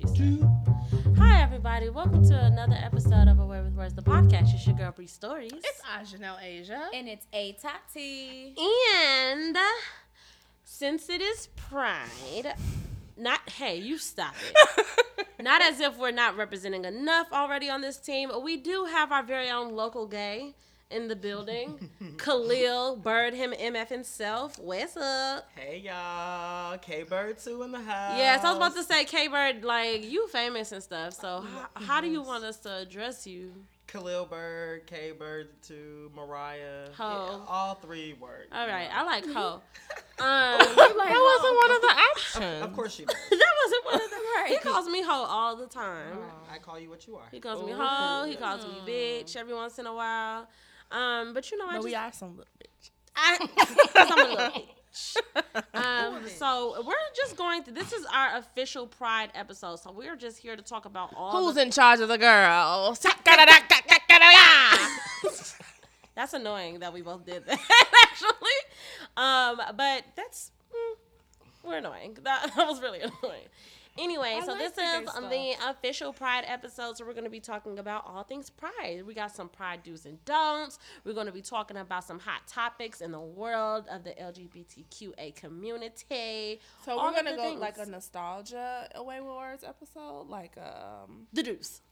she said. Hi, everybody. Welcome to another episode of A Word with Words, the podcast. It's your girl, Bree Stories. It's Ajanelle Asia. And it's A Tati. And since it is Pride, not, hey, you stop it. not as if we're not representing enough already on this team. We do have our very own local gay in the building. Khalil Bird, him MF himself. What's up? Hey y'all, K Bird two in the house. Yes, I was about to say K Bird, like you famous and stuff. So how, how do you want us to address you? Khalil Bird, K Bird two, Mariah. Ho. Yeah, all three work. All right, I like ho. Um, that wasn't one of the options. Of course she does. that wasn't one of the Right. He calls me ho all the time. I call you what you are. He calls me ho. He calls me bitch every once in a while. Um, but you know, I But just we are some little bitch. I'm a little bitch. Um, so we're just going to. This is our official Pride episode. So we're just here to talk about all. Who's the, in charge of the girls? That's annoying that we both did that actually. Um, but that's mm, we're annoying. That, that was really annoying. Anyway, I so like this is um, the official Pride episode. So we're going to be talking about all things Pride. We got some Pride do's and don'ts. We're going to be talking about some hot topics in the world of the LGBTQA community. So All we're gonna go things. like a nostalgia away words episode, like um, The deuce.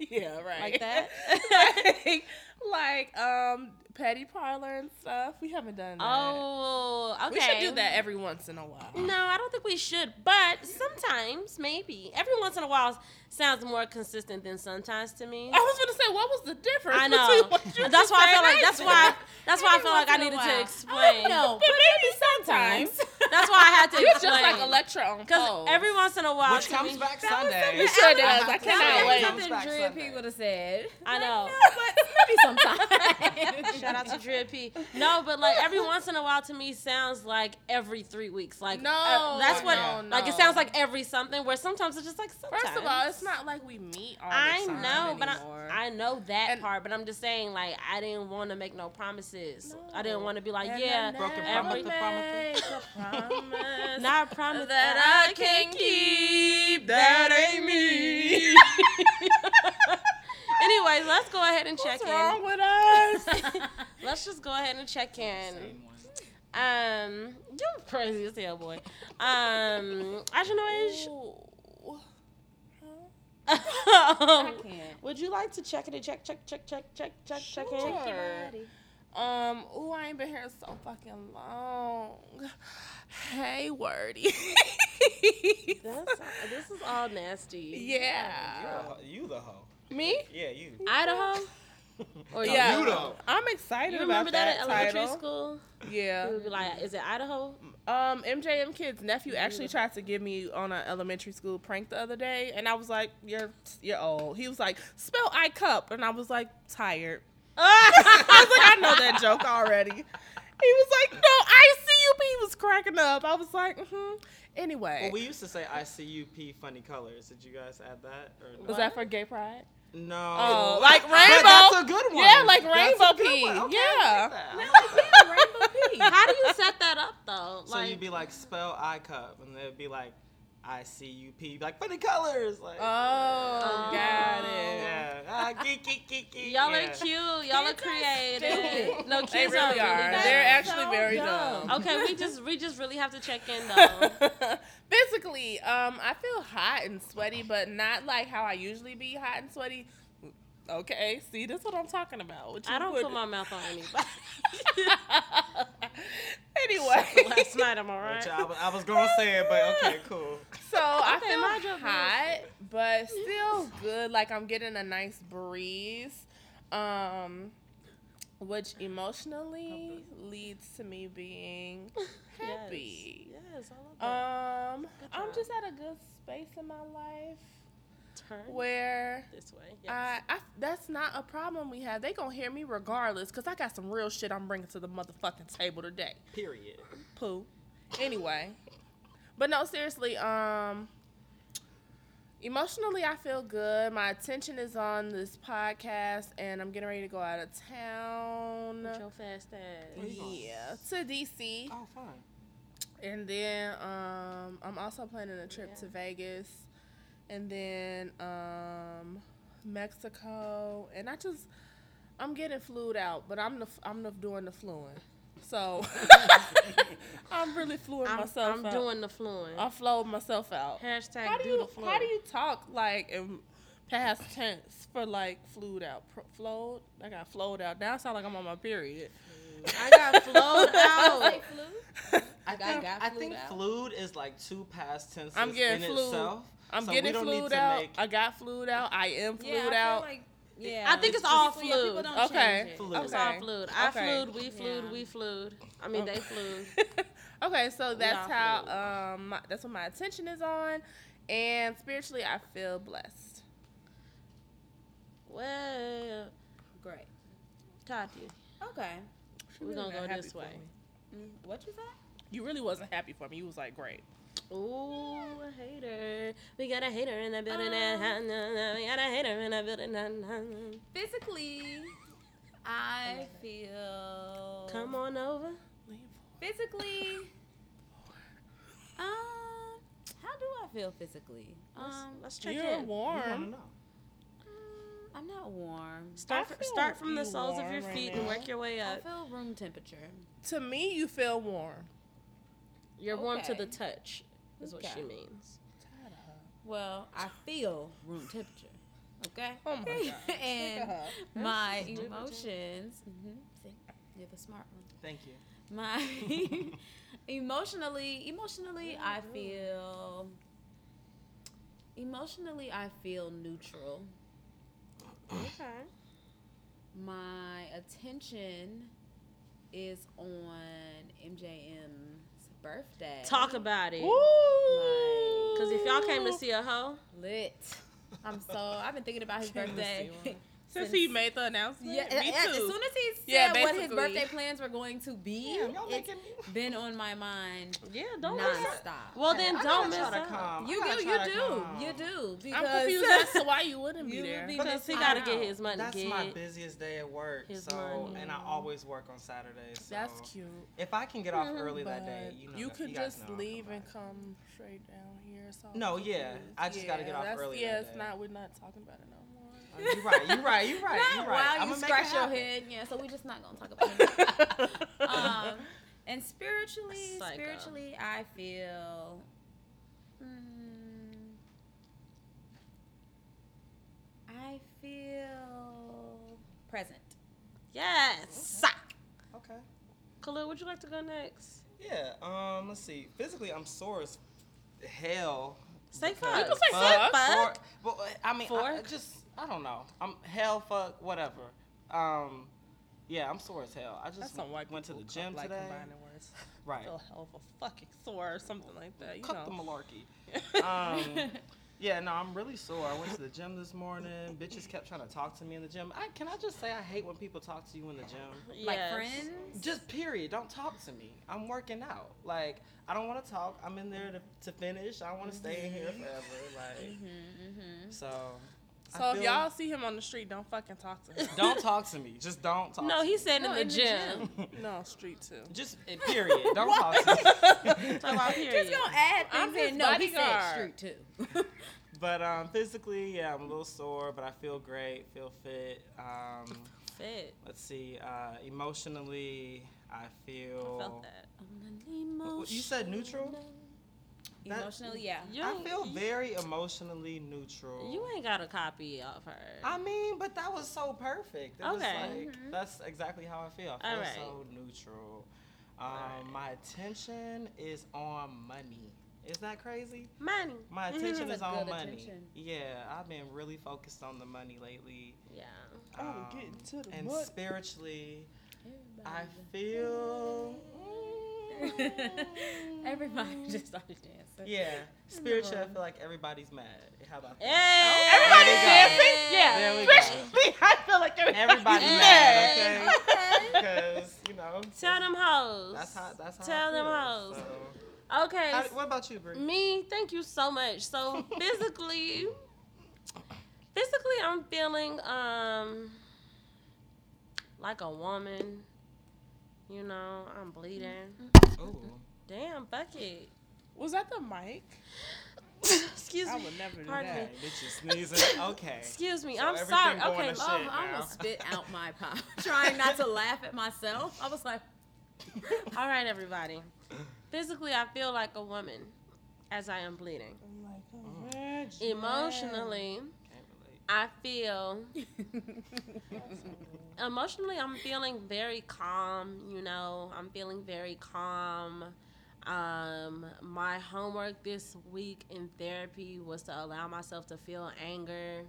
yeah, right, like that. like, like um, petty parlor and stuff. We haven't done that. oh, okay. we should do that every once in a while. No, I don't think we should. But sometimes, maybe every once in a while, sounds more consistent than sometimes to me. I was gonna say, what was the difference? I between know. what you That's why I said feel like that's why that's why I Every feel like I once in a needed to explain. No, But but maybe sometimes. That's why I had to It's explain. just like Electra on Because every once in a while, Which comes me- back That was Sunday. something It sure does. I cannot wait. something back Dread Sunday. Would have said. I know. but maybe sometimes. Shout out to Dread P. No, but like every once in a while to me sounds like every three weeks. Like No, uh, that's what no, like it sounds like every something. Where sometimes it's just like sometimes. First of all, it's not like we meet all the time. I time know, but. I, I know that And- part. But I'm just saying, like, I didn't want to make no promises. I didn't want to be like, And yeah, I Broken promise, the promise. promise not a promise that I can keep. That ain't me. Anyways, let's go ahead and check in. What's in. wrong with us? Let's just go ahead and check in. Um, you're crazy as hell, boy. Um, Ajanoish, Ooh. I can't. would you like to check it and check, check, check, check, check, check, check in? Sure. Um, ooh, I ain't been here so fucking long. Hey, wordy. That's, this is all nasty. yeah. You the hoe. Me? Yeah, you. Idaho? Or you? Yeah. you though. I'm excited You remember about that, that, at elementary title. school? Yeah. It would be like, is it Idaho? Um, MJM Kids nephew actually tried to give me on an elementary school prank the other day, and I was like, "You're you're old." He was like, "Spell I cup," and I was like, "Tired." I was like, "I know that joke already." He was like, "No, I see you." He was cracking up. I was like, "Hmm." Anyway, Well, we used to say ICUP funny colors. Did you guys add that or no? was that for gay pride? No. Oh, like But rainbow. that's a good one. Yeah, like rainbow good pea. Okay, Yeah. I like that. I like that. How do you set that up, though? So you'd be like spell I cup, and it'd be like I C U P, like funny colors, like. Oh, got it. Yeah. Ah, geek, geek, geek, geek. Y'all yeah. are cute. Y'all are creative. stupid. No, They really are. are. Really They're actually so very dumb. dumb. Okay, we just we just really have to check in though. Physically, um, I feel hot and sweaty, but not like how I usually be hot and sweaty. Okay, see, that's what I'm talking about. What you I don't put- put my mouth on anybody. anyway, Last night, I'm right? I, was- I was gonna say it, but okay, cool. So I Okay, feel hot, but still good. Like I'm getting a nice breeze, um, which emotionally leads to me being happy. Yes, yes, I love Um, Good I'm just at a good space in my life. Turn where this way. Yes. I, I that's not a problem we have. They gonna hear me regardless, cause I got some real shit I'm bringing to the motherfucking table today. Period. Pooh. Anyway, but no, seriously. Um, emotionally, I feel good. My attention is on this podcast, and I'm getting ready to go out of town. With your fast ass. Where you going? Yeah, to DC, Oh, fine. and then um, I'm also planning a trip to Vegas. and then um, Mexico, and I just I'm getting flued out, but I'm the I'm the doing the fluing, so I'm really fluing I'm, myself I'm out. doing the fluent. I'm flowing myself out. Hashtag How do do you the fluent. how do you talk like in past tense for like flued out? Pro- flowed? I got flowed out. Now I sound like I'm on my period. I got flowed out. Say flu. I got- think, got I think out. flued is like two past tenses I'm getting in flued. itself. I'm so getting we flued out. make I got flued out. I am flued Yeah, I feel out. like yeah. I think it's all People- yeah, people flued. don't Okay. it. Fluid. It's all Okay. flued. I Okay. flued, we flued, Yeah. we flued. I mean, they flued. okay, so that's how fluid. um my, that's what my attention is on, and spiritually I feel blessed. Well, Great. Tati, Okay. We're really gonna go this way. me. Mm, What you say? You really wasn't happy for me. You was like, great. Ooh, a hater. We got a hater in the building. Um, we got a hater in the building. Physically, I feel. Come on over. Physically, um, how do I feel physically? Let's, Um, let's check You're in. Warm. know. mm, I'm not warm. Start, I start from the soles of your feet right and now. work your way up. I feel room temperature. To me, you feel warm. You're warm to the touch, is what she means. Well, I feel room temperature. Okay. Oh my god. and my Stupid. emotions. hmm See, you're the smart one. Thank you. My emotionally, emotionally, I feel. Emotionally, I feel neutral. Okay. My attention is on MJM's birthday. Talk about it. Woo! Because if y'all came to see a hoe, lit. I'm so. I've been thinking about his birthday. See Since he made the announcement, Yeah, me a- a- too. as soon as he said Yeah, what his birthday plans were going to be, Damn, y'all it's making been on my mind yeah, don't miss it. nonstop. Well, then I don't miss try to out. come. you do, you do, you do. Because I'm confused as to why you wouldn't be You there. be Because he got to get his money. That's get. my busiest day at work. his so, money. and I always work on Saturdays. So That's cute. If I can get off Mhm. early that But day, you know, you could guys just leave and come straight down here. So No, yeah. I just gotta get off early Yeah, it's not. We're not talking about it no more. You're right. You're right. You're right. You're right. while I'm you scratch your head, yeah. So we're just not gonna talk about it. um, and spiritually, Psycho. spiritually, I feel. mm, I feel present. Yes. Okay. Khalil, would you like to go next? Yeah. Um. Let's see. Physically, I'm sore as hell. Say fuck. You can say fuck. fuck. Sore- But I mean, I, I just I don't know. I'm hell, fuck, whatever. Um. Yeah, I'm sore as hell. I just That's some white went to the people gym like today. combining words. Right. Feel hell of a fucking sore or something like that. You Cut the malarkey. Um, yeah, no, I'm really sore. I went to the gym this morning. Bitches kept trying to talk to me in the gym. I can I just say I hate when people talk to you in the gym. Like Yes. friends. Just period. Don't talk to me. I'm working out. Like I don't want to talk. I'm in there to, to finish. I don't want to stay in here forever. Like Mm-hmm, so. I So if y'all see him on the street, don't fucking talk to him. don't talk to me. Just don't talk. No, to he me. said No, in the in the gym. no, street too. just eh, period. Don't talk to me. Talk about period. Just gonna add I'm things his in. No, he said bodyguard. street too. But um, physically, yeah, I'm a little sore, but I feel great. Feel fit. Um, Fit. let's see. Uh, emotionally, I feel. I felt that. What- You said neutral? That- Emotionally, yeah. You I feel you- very emotionally neutral. You ain't got a copy of her. I mean, but that was so perfect. It was Okay. like, Mhm. that's exactly how I feel. I feel All right. so neutral. Um, Alright. My attention is on money. Isn't that crazy? Money. My Mhm. attention That's is on money. attention. Yeah, I've been really focused on the money lately. Yeah. Oh, Um, getting to the and butt. spiritually, I Everybody. feel. Everybody just started dancing. Yeah, spiritually, I feel like everybody's mad. How about that? Hey. Everybody's dancing? Yeah. There we go. Especially, I feel like Everybody's Hey. mad, okay? Okay. Because you know. Tell them hoes. That's how. That's how. Tell I them feel, hoes. so. Okay. How- what about you, Brie? Me, thank you so much. So physically, physically, I'm feeling um like a woman. You know, I'm bleeding. Ooh. Damn, fuck it. Was that the mic? Excuse I me. would never do Pardon that. me. Bitches sneezing. Okay. Excuse me. So I'm sorry. going Okay. to Oh, shit I now. almost spit out my pop, trying not to laugh at myself. I was like, All right, everybody. Physically, I feel like a woman as I am bleeding. Mm. Emotionally, Can't relate. I feel emotionally I'm feeling very calm, you know. I'm feeling very calm. Um my homework this week in therapy was to allow myself to feel anger.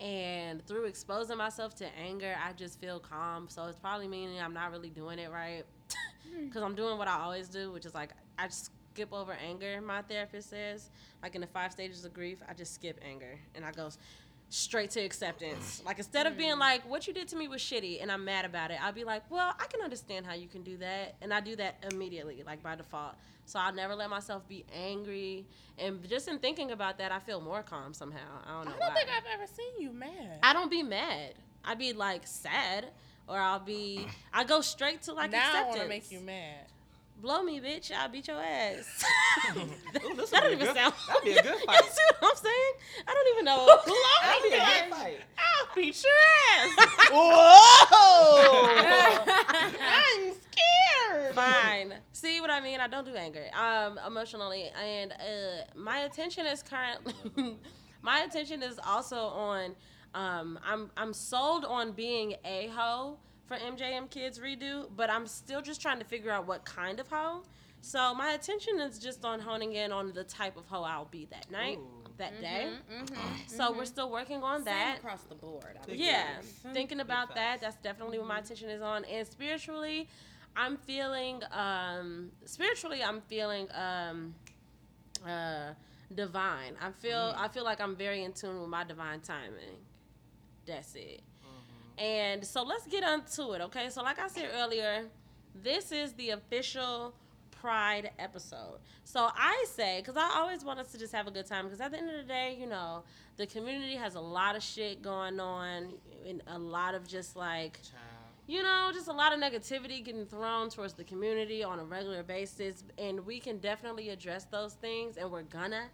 And through exposing myself to anger, I just feel calm. So it's probably meaning I'm not really doing it right. Cuz I'm doing what I always do, which is like I just skip over anger, my therapist says. Like in the five stages of grief, I just skip anger and I go straight to acceptance. Like instead of being like, "What you did to me was shitty," and I'm mad about it, I'll be like, "Well, I can understand how you can do that," and I do that immediately, like by default. So I'll never let myself be angry, and just in thinking about that, I feel more calm somehow. I don't know. I don't why. think I've ever seen you mad. I don't be mad. I'd be like sad, or I'll be. I go straight to like now I acceptance. want to make you mad. Blow me, bitch! I'll beat your ass. Ooh, that would don't even good- sound. that'd be a good fight. You fight. see what I'm saying? I don't even know. That'd be a Blow good fight. I'll beat your ass. Whoa! I'm scared. Fine. See what I mean? I don't do anger. Um, emotionally, and uh, my attention is currently. my attention is also on. Um, I'm I'm sold on being a hoe for MJM Kids redo, but I'm still just trying to figure out what kind of hoe. So my attention is just on honing in on the type of hoe I'll be that night, Ooh. that day. mm-hmm, So we're still working on that. across the board. I yeah say. thinking about that that's definitely what my attention is on and spiritually i'm feeling um spiritually i'm feeling um uh divine i feel i feel like i'm very in tune with my divine timing that's it and so let's get onto it okay so like i said earlier this is the official pride episode so i say because i always want us to just have a good time because at the end of the day you know the community has a lot of shit going on and a lot of just like Child. you know, just a lot of negativity getting thrown towards the community on a regular basis, and we can definitely address those things, and we're gonna.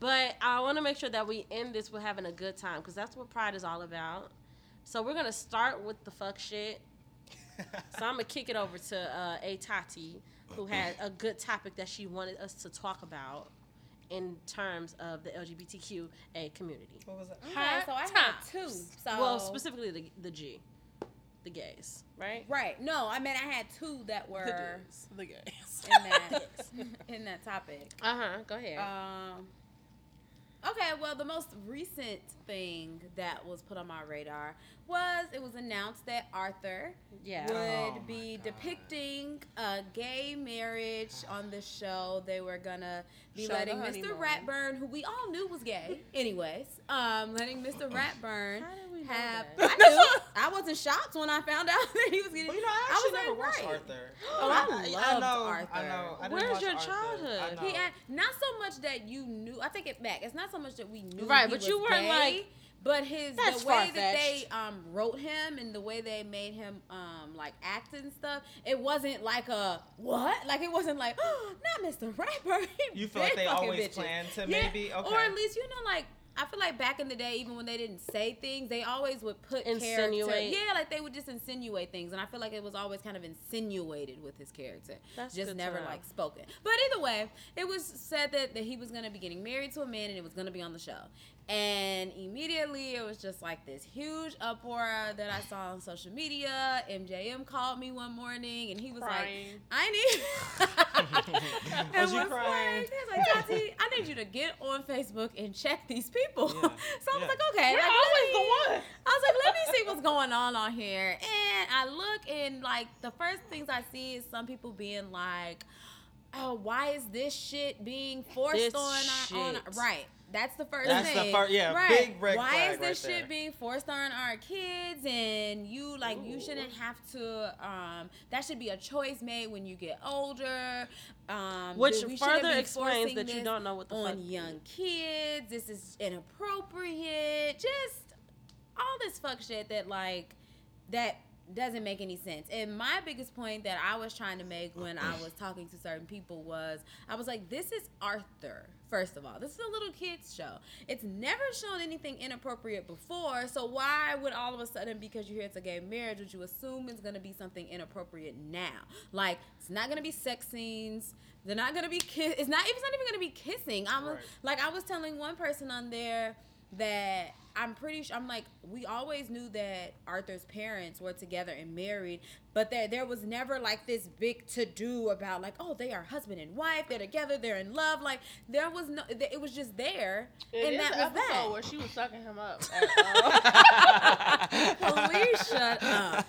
But I want to make sure that we end this with having a good time, because that's what Pride is all about. So we're gonna start with the fuck shit. So I'm gonna kick it over to uh, A Tati, who had a good topic that she wanted us to talk about in terms of the LGBTQA community. What was that? Okay, so I Hot had two. So Well, specifically the the G, the gays, right? right. No, I mean I had two that were The gays. in that in that topic. Uh huh. Go ahead. Um. Okay, well, the most recent thing that was put on my radar was it was announced that Arthur yeah. would Oh be God. depicting a gay marriage on the show. They were gonna be Show letting Mr. honeymoon. Ratburn, who we all knew was gay, anyways, um, letting Mr. Ratburn How know have. I knew. I wasn't shocked when I found out that he was getting. Well, you know, I I actually was like, never watched right. Arthur. Oh, I loved know, Arthur. I know. I Where's your Arthur. childhood? He had, not so much that you knew. I take it back. It's not so much that we knew. Right, he but was you weren't gay, like, But his "That's the way that they um wrote him and the way they made him um like act and stuff, it wasn't like a what? Like it wasn't like oh, not Mr. Rapper. You feel like they always bitches. planned to Yeah, maybe? Okay. Or at least you know like. I feel like back in the day, even when they didn't say things, they always would put character. Insinuate. Yeah, like they would just insinuate things, and I feel like it was always kind of insinuated with his character, That's just good to never know. like spoken. But either way, it was said that, that he was going to be getting married to a man and it was going to be on the show. And immediately it was just like this huge uproar that I saw on social media. MJM called me one morning and he was Crying. like, I need. and Was you crying? Like, he was like, Tati, I need you to get on Facebook and check these people. Yeah, so I was yeah. like, okay. You're like, always let the one. I was like, let me see what's going on on here. And I look and like the first things I see is some people being like, oh, why is this shit being forced This on our on right. That's the first That's the thing. fir- yeah, right. big red Why flag is this right shit there. being forced on our kids? And you like you shouldn't have to. Um, that should be a choice made when you get older. Um, Which we further explains that you don't know what the on fuck. young kids. This is inappropriate. Just all this fuck shit that like that doesn't make any sense. And my biggest point that I was trying to make when I was talking to certain people was I was like, this is Arthur. First of all, this is a little kids show. It's never shown anything inappropriate before, so why would all of a sudden, because you hear it's a gay marriage, would you assume it's gonna be something inappropriate now? Like it's not gonna be sex scenes. They're not gonna be kiss. It's not. It's not even gonna be kissing. I'm Right. like I was telling one person on there that I'm pretty sure I'm like we always knew that Arthur's parents were together and married, but there there was never like this big to do about like oh they are husband and wife they're together they're in love like there was no it was just there It and that was that. where she was sucking him up. Uh, Please shut up.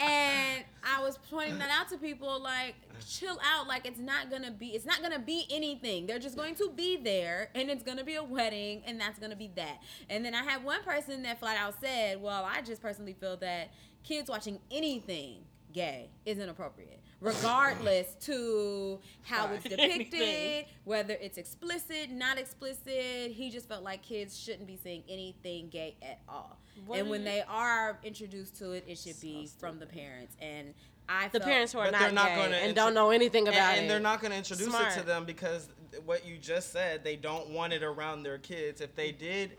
And I was pointing that out to people like, chill out. Like, it's not gonna be, it's not gonna be anything. They're just going to be there, and it's gonna be a wedding, and that's gonna be that. And then I had one person that flat out said, well, I just personally feel that kids watching anything gay is inappropriate. Regardless to how it's depicted, whether it's explicit, not explicit, he just felt like kids shouldn't be seeing anything gay at all. What and when you- they are introduced to it, it should be from the parents. And I The felt- parents who are not, not gay and intro- don't know anything and, about it. and they're not going to introduce it to them because what you just said, they don't want it around their kids. If they did,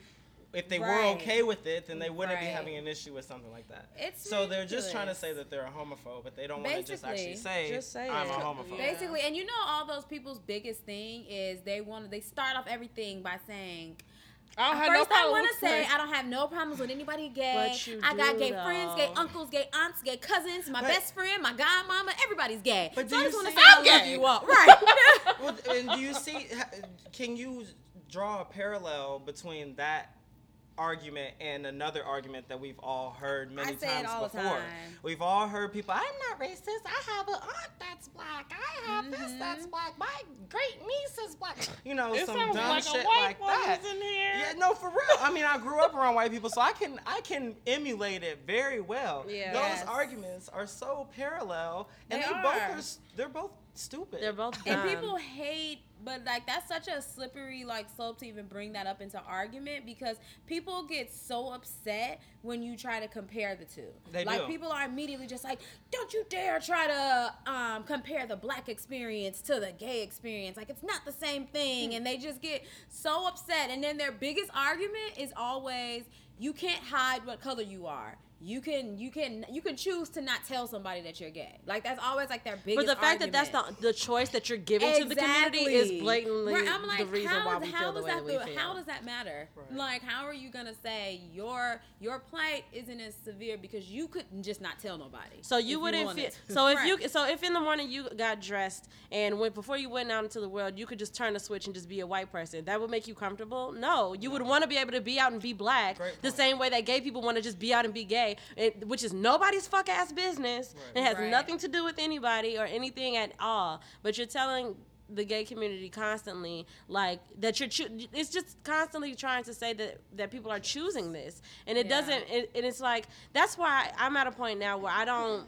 if they were okay with it, then they wouldn't be having an issue with something like that. It's so they're just trying to say that they're a homophobe, but they don't want to just actually say, just say I'm a homophobe. Basically, and you know, all those people's biggest thing is they want to, they start off everything by saying. I don't have no I want to say. I don't have no problems with anybody gay. But you I got do, gay friends, gay uncles, gay aunts, gay cousins, my But- best friend, my godmama. Everybody's gay. But so do I just want to say I I'm love gay. you all. Right. well, and do you see? Can you draw a parallel between that argument and another argument that we've all heard many I say it times all the before? time. We've all heard people. I'm not racist. I have an aunt that's black. I have this that's Mm-hmm. black. My great niece is black. You know, It some sounds dumb like shit a white like that. woman's in here. Yeah, no, for real. I mean, I grew up around white people, so I can I can emulate it very well. Yeah. Those Yes. arguments are so parallel, and They they, both are. are. They're both stupid. They're both And people hate, but like that's such a slippery like slope to even bring that up into argument because people get so upset when you try to compare the two. They like do. people are immediately just like, "Don't you dare try to um, compare the black experience to the gay experience. Like it's not the same thing." And they just get so upset. And then their biggest argument is always, "You can't hide what color you are." You can you can you can choose to not tell somebody that you're gay. Like that's always like their biggest. But the fact that that's the the choice that you're giving to the community is blatantly Right, I'm like, the reason how why we how feel the does way that that we feel- feel. How does that matter? Right. Like, how are you gonna say your your plight isn't as severe because you couldn't just not tell nobody? So you wouldn't feel. So if Right. you, so if in the morning you got dressed and went before you went out into the world, you could just turn the switch and just be a white person. That would make you comfortable. No, you would want to be able to be out and be black, the same way that gay people want to just be out and be gay, it, which is nobody's fuck ass business. It has Right. nothing to do with anybody or anything at all. But you're telling the gay community constantly like that you're choo- it's just constantly trying to say that that people are choosing this and it Yeah. doesn't it, and it's like that's why i'm at a point now where i don't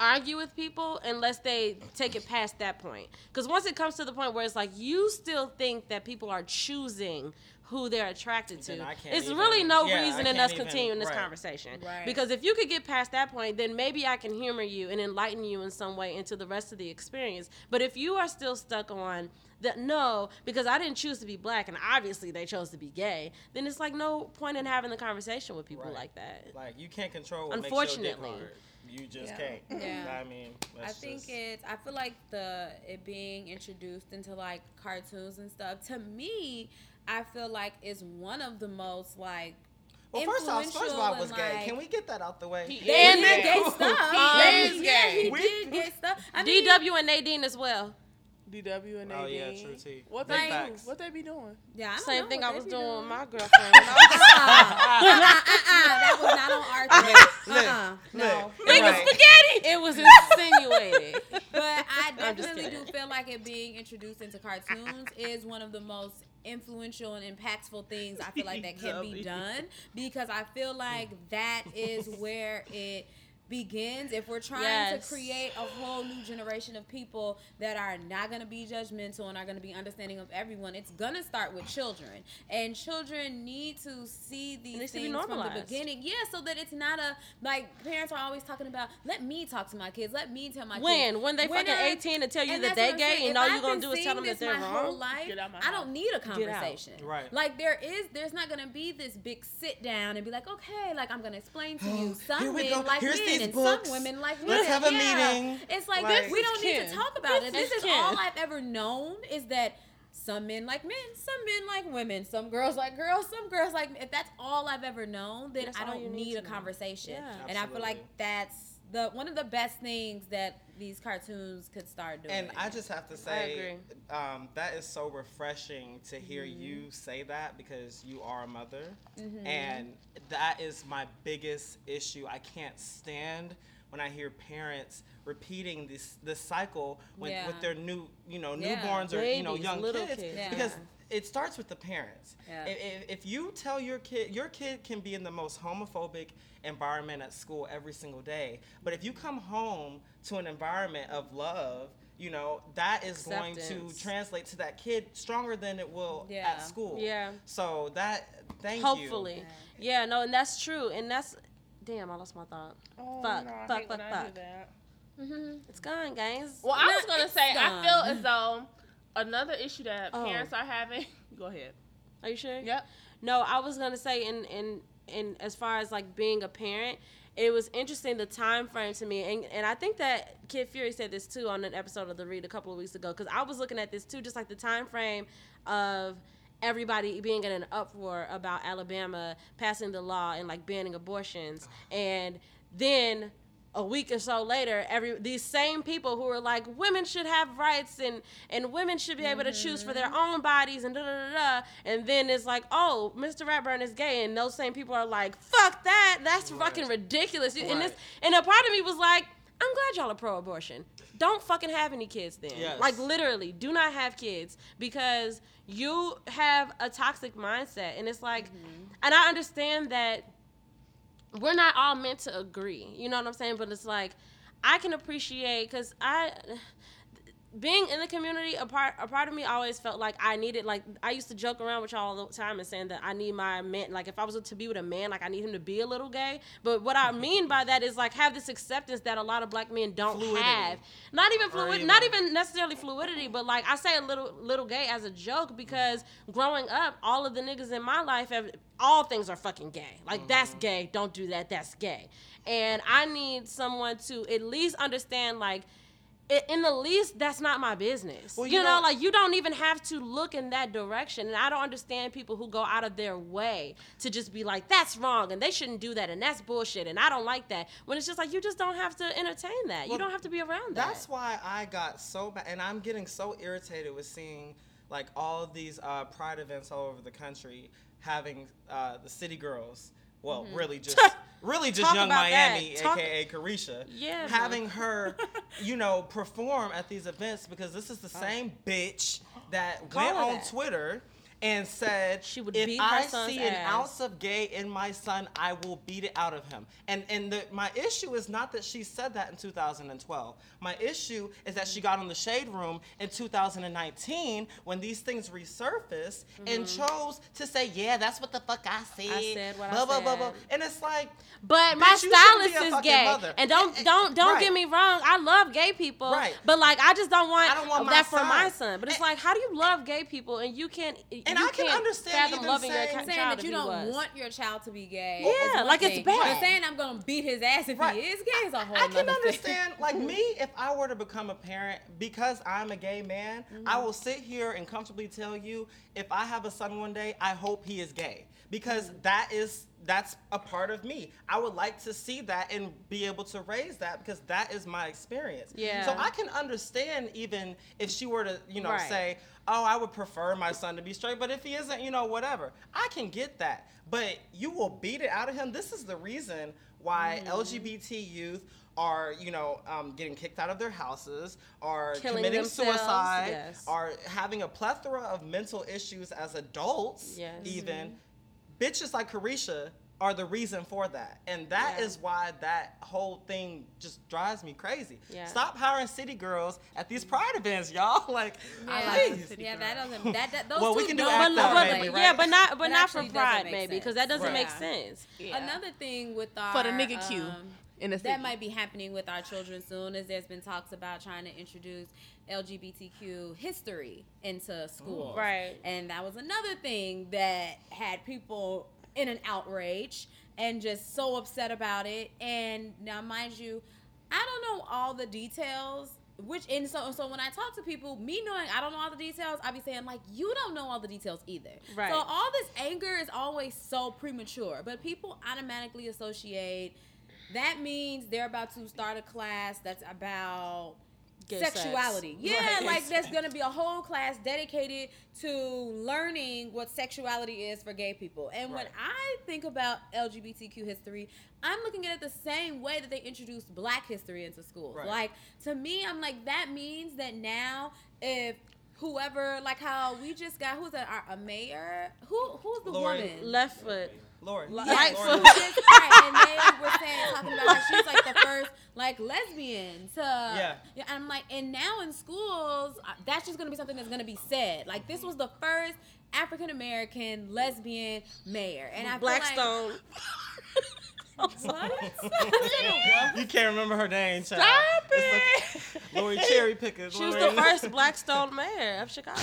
argue with people unless they take it past that point. Because once it comes to the point where it's like you still think that people are choosing who they're attracted to, Then I can't it's even- really no yeah, reason in can't us even- continuing this right. conversation. Right. Because if you could get past that point, then maybe I can humor you and enlighten you in some way into the rest of the experience. But if you are still stuck on that no, because I didn't choose to be black and obviously they chose to be gay, then it's like no point in having the conversation with people Right. like that. Like you can't control what makes your Unfortunately. You just Yeah. can't. Yeah. I mean, I think just, it's. I feel like the it being introduced into like cartoons and stuff. To me, I feel like is one of the most like. Well, first off, influential SpongeBob was and, gay. like- Can we get that out the way? He They is did gay. gay stuff. He yeah, is he, yeah, he. We- did gay stuff. I mean, DW and Nadine as well. DW and Oh, yeah, true T. What Big they do? facts. What they be doing? Yeah, I don't Same know thing what I was doing doing. with my girlfriend. when I was- uh-uh, that was not on our Look, uh-uh, no. look, right. Spaghetti. It was insinuated. But I definitely do feel like it being introduced into cartoons is one of the most influential and impactful things I feel like that can be done because I feel like that is where it begins, if we're trying Yes. to create a whole new generation of people that are not going to be judgmental and are going to be understanding of everyone, it's going to start with children. And children need to see these needs to be things from the beginning. Yeah, so that it's not a like parents are always talking about. Let me talk to my kids. Let me tell my When? kids. When they fucking I- 18 to tell you that they what gay saying. and If all you I've gonna do is tell them that they're my whole wrong? life, Get out my I don't need a out. conversation. Right. Like there is, there's not gonna be this big sit down and be like, okay, like I'm gonna explain to you. something here we go. like Here's men these and books. some women like women. Let's have a Yeah. meeting. It's like, Like- we don't This need to talk about it. This This is is all I've ever known is that. Some men like men, some men like women, some girls like girls, some girls like. If that's all I've ever known, then That's I don't need need a know. conversation. Yeah. And I feel like that's the one of the best things that these cartoons could start doing. And I just have to say, agree. Um, that is so refreshing to hear you say that because you are a mother, and that is my biggest issue. I can't stand when I hear parents repeating this this cycle with, Yeah. with their new you know Yeah. newborns or you know young kids, kids. Yeah. because it starts with the parents. Yeah. If, if, if you tell your kid, your kid can be in the most homophobic environment at school every single day, but if you come home to an environment of love, you know that is going to translate to that kid stronger than it will Yeah. at school. Yeah. So that, thank Hopefully. you. Hopefully, yeah, no, and that's true. And that's damn, I lost my thought. Oh, Fuck, no, I fuck, hate when fuck, I do fuck. that. Mm-hmm. It's gone, guys. Well, I was gonna it's say I feel as though another issue that Oh. parents are having. Go ahead. Are you sure? Yep. No, I was gonna say in in in as far as like being a parent, it was interesting the time frame to me, and and I think that Kid Fury said this too on an episode of The Read a couple of weeks ago, because I was looking at this too, just like the time frame of everybody being in an uproar about Alabama passing the law and like banning abortions, and then a week or so later, every these same people who are like women should have rights and and women should be able to choose for their mm-hmm. own bodies and da da da da, and then it's like oh Mr. Ratburn is gay, and those same people are like fuck that, that's Right. fucking ridiculous, and this and a part of me was like. I'm glad y'all are pro-abortion. Don't fucking have any kids then. Yes. Like literally, do not have kids because you have a toxic mindset, and it's like, mm-hmm. and I understand that we're not all meant to agree. You know what I'm saying? But it's like I can appreciate because I being in the community a part a part of me always felt like I needed like I used to joke around with y'all all the time and saying that I need my man like if I was to be with a man like I need him to be a little gay. But what I mean by that is like have this acceptance that a lot of black men don't Fluidity. have. Not even fluid even- not even necessarily fluidity but like I say a little little gay as a joke because growing up all of the niggas in my life have all things are fucking gay. Like that's gay. Don't do that. That's gay. And I need someone to at least understand like in the least that's not my business. Well, you, you know, know- like you don't even have to look in that direction and i don't understand people who go out of their way to just be like that's wrong and they shouldn't do that and that's bullshit and i don't like that when it's just like you just don't have to entertain that. You don't have to be around that. That's why I got so bad, and I'm getting so irritated with seeing like all of these uh, pride events all over the country having uh, the city girls. Well, really just really just. Talk Yung Miami, that. Talk- aka Caresha, Yeah, having her, you know, perform at these events because this is the same bitch that Call went on that. Twitter and said She would if I see an ounce of gay in my son, I will beat it out of him. And and the, my issue is not that she said that in 2012. My issue is that she got on the shade room in 2019 when these things resurfaced and chose to say, "Yeah, that's what the fuck I said." said what I blah, blah, blah, blah. And it's like, But my Bitch, you shouldn't be stylist is gay, mother. and don't Eh, eh, don't don't right. get me wrong. I love gay people, Right. But like, I just don't want, I don't want my that for my son. son. But it's And- like, how do you love gay people and you can't? And you I can can't understand fathom even loving your saying- ca- saying child that if you don't was. want your child to be gay. Yeah, is one like, it's thing. bad. But saying I'm gonna beat his ass if Right. he is gay is a whole. I can nother thing. understand, like me, if I were to become a parent, because I'm a gay man, Mm-hmm. I will sit here and comfortably tell you, if I have a son one day, I hope he is gay, because Mm-hmm. that is that's a part of me. I would like to see that and be able to raise that because that is my experience. Yeah. So I can understand even if she were to, you know, Right. say, "Oh, I would prefer my son to be straight," but if he isn't, you know, whatever. I can get that. But you will beat it out of him. This is the reason why Mm-hmm. LGBT youth are, you know, um, getting kicked out of their houses, are Killing committing suicide, yes. are having a plethora of mental issues as adults, Yes. even. Bitches like Caresha are the reason for that. And that is Yeah. why that whole thing just drives me crazy. Yeah. Stop hiring city girls at these pride events, y'all. Like, Yeah, please. yeah, that doesn't. That, that those Well, we two can do don't act But, out, but- maybe, right? yeah, but not but That not for pride, make maybe, because sense. that doesn't Right. make sense. Yeah. Another thing with our For the nigga Q um, in the city. that might be happening with our children soon as there's been talks about trying to introduce LGBTQ history into school. Right. And that was another thing that had people in an outrage and just so upset about it. And now mind you, I don't know all the details. Which and so so when I talk to people, me knowing I don't know all the details, I be saying like you don't know all the details either. Right. So all this anger is always so premature, but people automatically associate that means they're about to start a class that's about Gay sex. sexuality. Yeah, Right. like there's gonna be a whole class dedicated to learning what sexuality is for gay people. And when I think about LGBTQ history, I'm looking at it the same way that they introduced black history into schools. Right. Like to me, I'm like that means that now if whoever like how we just got who's that a mayor who who's the Lori. woman Lightfoot. Lord. Like- yeah, Right so just, right, and they were saying talking about how she's like the first like lesbian to Yeah. yeah. And I'm like, and now in schools, uh, that's just gonna be something that's gonna be said. Like this was the first African American lesbian mayor, and I feel like- Blackstone. What? You can't remember her name, child. Stop It's like Lori Cherry Pickers. She was Lori- the first Blackstone mayor of Chicago.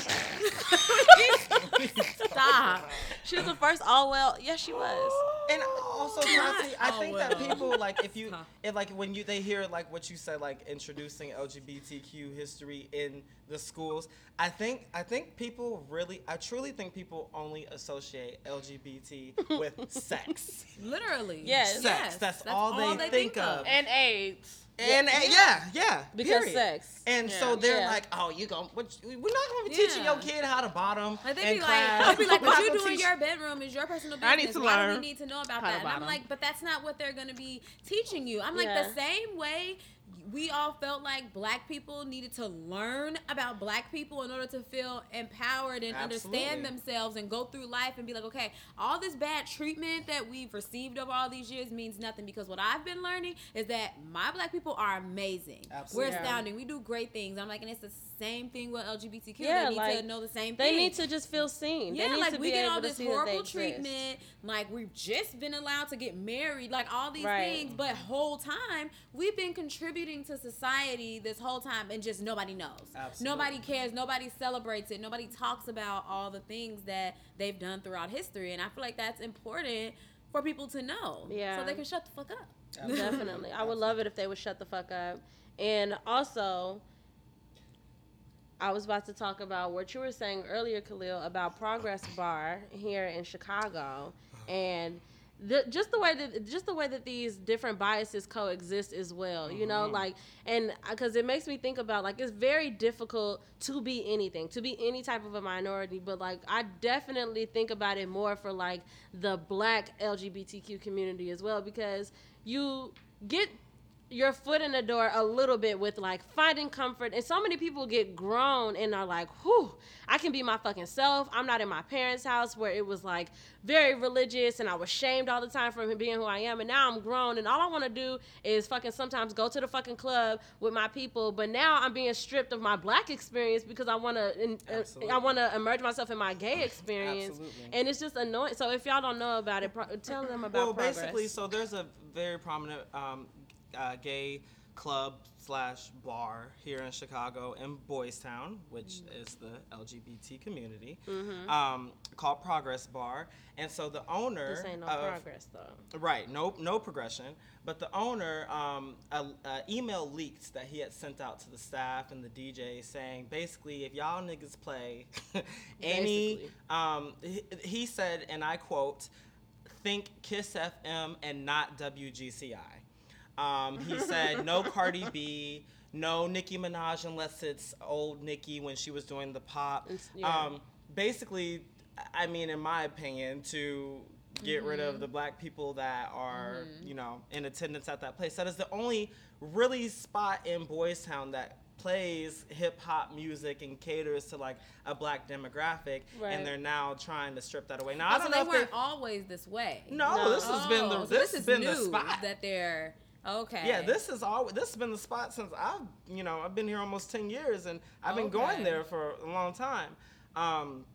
Stop. She was the first all well. Yes, she was. And also, Chauncey, I think that people like if you, Huh. if like when you they hear like what you said, like introducing LGBTQ history in the schools. I think I think people really, I truly think people only associate LGBT with sex. Literally. Yes. Sex. Yes, that's all they think of. and AIDS. And and- yeah, yeah, Because period. sex. And so they're Yeah. like, oh, you going what, we're not going to be teaching Yeah. your kid how to bottom Like they in be class. like, they be like, what you gonna do in your bedroom is your personal business. I need to Why do learn we need to know about that? And I'm like, but that's not what they're gonna be teaching you. I'm like, Yeah. the same way we all felt like black people needed to learn about black people in order to feel empowered and Absolutely. understand themselves and go through life and be like, okay, all this bad treatment that we've received over all these years means nothing because what I've been learning is that my black people are amazing. Absolutely. We're astounding. We do great things. I'm like, and it's the same thing with LGBTQ. Yeah, they need like, to know the same thing. They need to just feel seen. Yeah, they need like to we be get all this see that they horrible treatment. Like we've just been allowed to get married. Like all these Right. things, but whole time we've been contributing to society this whole time, and just nobody knows. Absolutely. Nobody cares. Nobody celebrates it. Nobody talks about all the things that they've done throughout history, and I feel like that's important for people to know. Yeah. So they can shut the fuck up. Definitely. I would love it if they would shut the fuck up. And also, I was about to talk about what you were saying earlier, Khalil, about Progress Bar here in Chicago, uh-huh. and the, just the way that just the way that these different biases coexist as well. You know, mm-hmm. like and uh, because it makes me think about like it's very difficult to be anything, to be any type of a minority, but like I definitely think about it more for like the Black LGBTQ community as well because you get your foot in the door a little bit with like finding comfort and so many people get grown and are like whew i can be my fucking self i'm not in my parents house where it was like very religious and i was shamed all the time for being who i am and now i'm grown and all i want to do is fucking sometimes go to the fucking club with my people but now i'm being stripped of my black experience because i want to Absolutely. i want to immerse myself in my gay experience Absolutely. and it's just annoying so if y'all don't know about it pro- tell them about well, progress. basically, so there's a very prominent um, uh, gay club slash bar here in Chicago in Boys Town, which is the LGBT community, um, called Progress Bar. And so the owner this ain't no of- progress though Right, no, no progression. But the owner, um, a, a email leaked that he had sent out to the staff and the DJ saying, basically, if y'all niggas play any, um, he, he said, and I quote, think Kiss FM and not WGCI. Um, he said, no Cardi B, no Nicki Minaj unless it's old Nicki when she was doing the pop. Yeah. Um, basically, I mean, in my opinion, to get rid Mm-hmm. of the black people that are, you know, in attendance at that place. That is the only really spot in Boys Town that plays hip hop music and caters to like a black demographic, Right. and they're now trying to strip that away. Now I don't they know if weren't always this way. No, No. this has been the Oh, so this, is has been new the spot. that they're okay. Yeah, this is all. This has been the spot since I've, you know, I've been here almost ten years, and I've been going there for a long time. Um,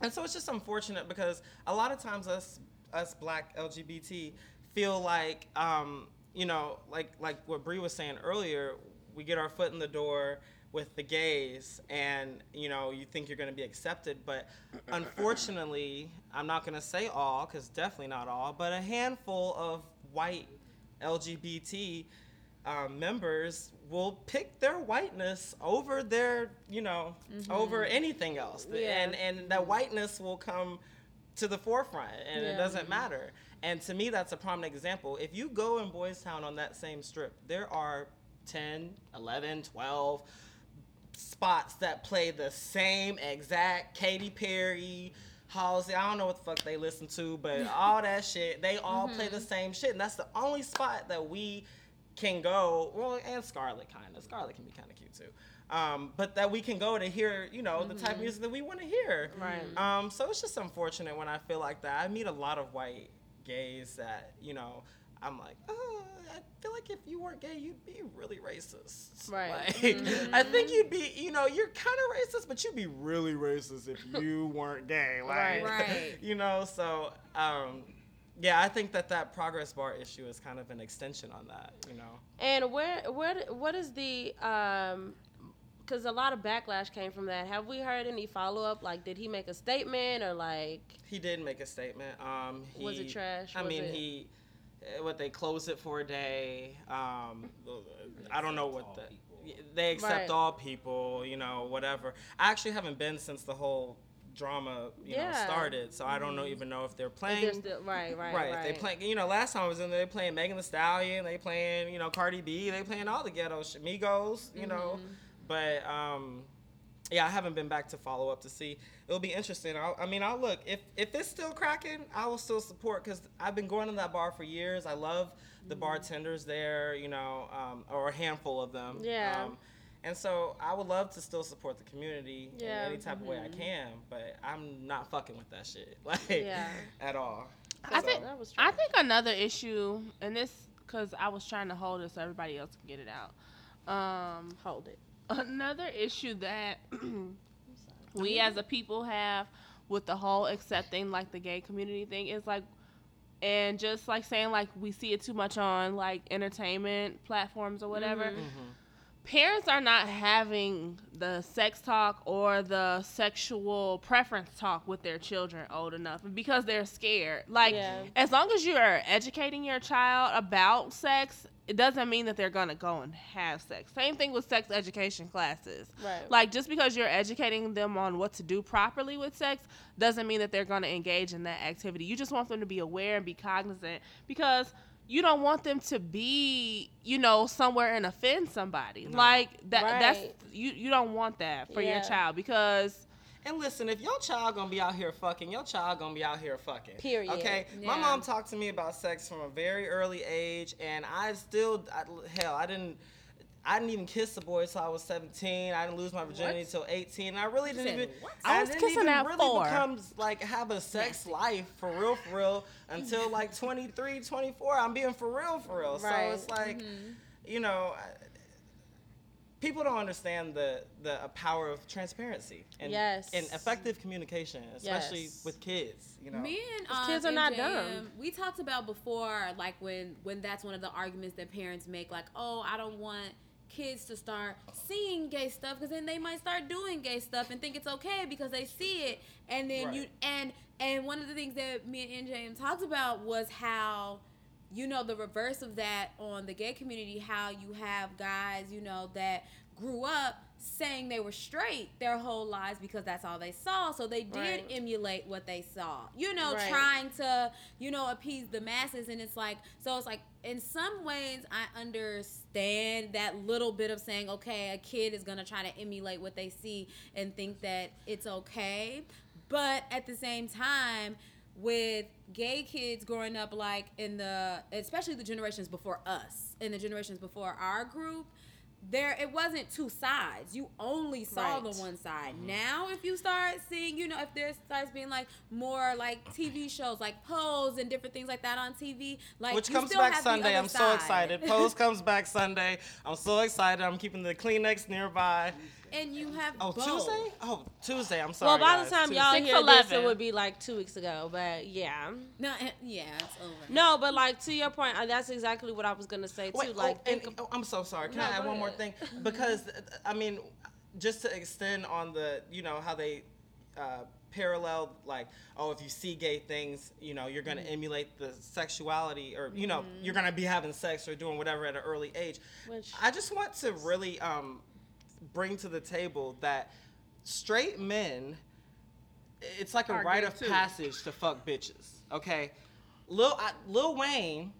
and so it's just unfortunate because a lot of times us, us black LGBT, feel like, um, you know, like like what Bree was saying earlier, we get our foot in the door with the gays, and you know, you think you're going to be accepted, but unfortunately, I'm not going to say all, because definitely not all, but a handful of white LGBT um, members will pick their whiteness over their, you know, over anything else, Yeah. and and that whiteness will come to the forefront, and it doesn't matter. And to me, that's a prominent example. If you go in Boys Town on that same strip, there are 10, 11, 12 spots that play the same exact Katy Perry, Halsey. I don't know what the fuck they listen to, but all that shit, they all play the same shit. And that's the only spot that we can go. Well, and Scarlett kind of. Scarlett can be kind of cute too. Um, but that we can go to hear, you know, the type of music that we want to hear. Right. Um, so it's just unfortunate when I feel like that. I meet a lot of white gays that, you know, I'm like, oh, I feel like if you weren't gay, you'd be really racist. Right. Like, I think you'd be, you know, you're kind of racist, but you'd be really racist if you weren't gay. Like, Right. Right. you know, so, um, yeah, I think that that progress bar issue is kind of an extension on that, you know. And where where what is the um because a lot of backlash came from that. Have we heard any follow up? Like, did he make a statement or like? He did make a statement. Um, he, Was it trash? I Was mean, it- he, what they closed it for a day. Um, I don't know what the. They accept Right. all people, you know, whatever. I actually haven't been since the whole drama, you know, Yeah. Mm-hmm. started. So I don't know even know if they're if playing. they're still- right, right, right. Right, they playing. You know, last time I was in there, they playing Megan Thee Stallion. They playing, you know, Cardi B. They playing all the ghetto shit, Migos. You know, Mm-hmm. but um, yeah, I haven't been back to follow up to see. It'll be interesting. I'll, I mean, I'll look if if it's still cracking, I will still support because I've been going to that bar for years. I love the Mm-hmm. bartenders there. You know, um, or a handful of them. Yeah. Um, and so I would love to still support the community Yeah. in any type of way I can, but I'm not fucking with that shit like Yeah. at all. I So- think That was I think another issue, and this because I was trying to hold it so everybody else can get it out. Um, hold it. Another issue that we as a people have with the whole accepting like the gay community thing is like and just like saying like we see it too much on like entertainment platforms or whatever mm-hmm. Mm-hmm. parents are not having the sex talk or the sexual preference talk with their children old enough because they're scared. Like Yeah. as long as you're educating your child about sex it doesn't mean that they're gonna go and have sex same thing with sex education classes Right. like just because you're educating them on what to do properly with sex doesn't mean that they're going to engage in that activity. You just want them to be aware and be cognizant because you don't want them to be, you know, somewhere and offend somebody. Like that that's you you don't want that for Yeah. your child because And listen, if your child gonna be out here fucking, your child gonna be out here fucking. Period. Okay. Yeah. My mom talked to me about sex from a very early age, and I still, I, hell, I didn't. I didn't even kiss a boy till I was 17. I didn't lose my virginity What? till 18. And I really didn't even. what? I I, was didn't kissing even really four. become like have a sex life for real, for real until like 23, 24. I'm being for real, for real. Right. So it's like, mm-hmm. you know, I- people don't understand the the uh, power of transparency and Yes. and effective communication, especially Yes. with kids. You know. Me and um, kids are not MJM, dumb. We talked about before, like when when that's one of the arguments that parents make, like, oh, I don't want kids to start seeing gay stuff because then they might start doing gay stuff and think it's okay because they see it, and then you and and one of the things that me and NJM talked about was how you know the reverse of that on the gay community how you have guys you know that grew up saying they were straight their whole lives because that's all they saw so they did Right. emulate what they saw you know Right. trying to you know appease the masses and it's like so it's like in some ways i understand that little bit of saying okay a kid is gonna try to emulate what they see and think that it's okay but at the same time with gay kids growing up like in the especially the generations before us and the generations before our group there it wasn't two sides. You only saw Right. the one side. Mm-hmm. Now if you start seeing, you know, if there starts being like more like TV shows like Pose and different things like that on TV, like Which you comes still back have Sunday. I'm so excited. Pose comes back Sunday. I'm so excited. I'm keeping the Kleenex nearby. and you have Oh, both. Tuesday? Oh, Tuesday. I'm sorry. Well, by guys. the time Tuesday. y'all Six hear this, it would be like two weeks ago. But yeah, No, eh, yeah, it's over. no, but like to your point, uh, that's exactly what I was gonna say too. Wait, like, oh, and, think oh, I'm so sorry. Can No, I add go one more thing? Because uh, I mean, just to extend on the, you know, how they uh, paralleled, like, oh, if you see gay things, you know, you're gonna Mm-hmm. emulate the sexuality, or you know, you're gonna be having sex or doing whatever at an early age. Which- I just want to really um, bring to the table that straight men, it's like a Are rite of too. passage to fuck bitches. Okay, Lil I, Lil Wayne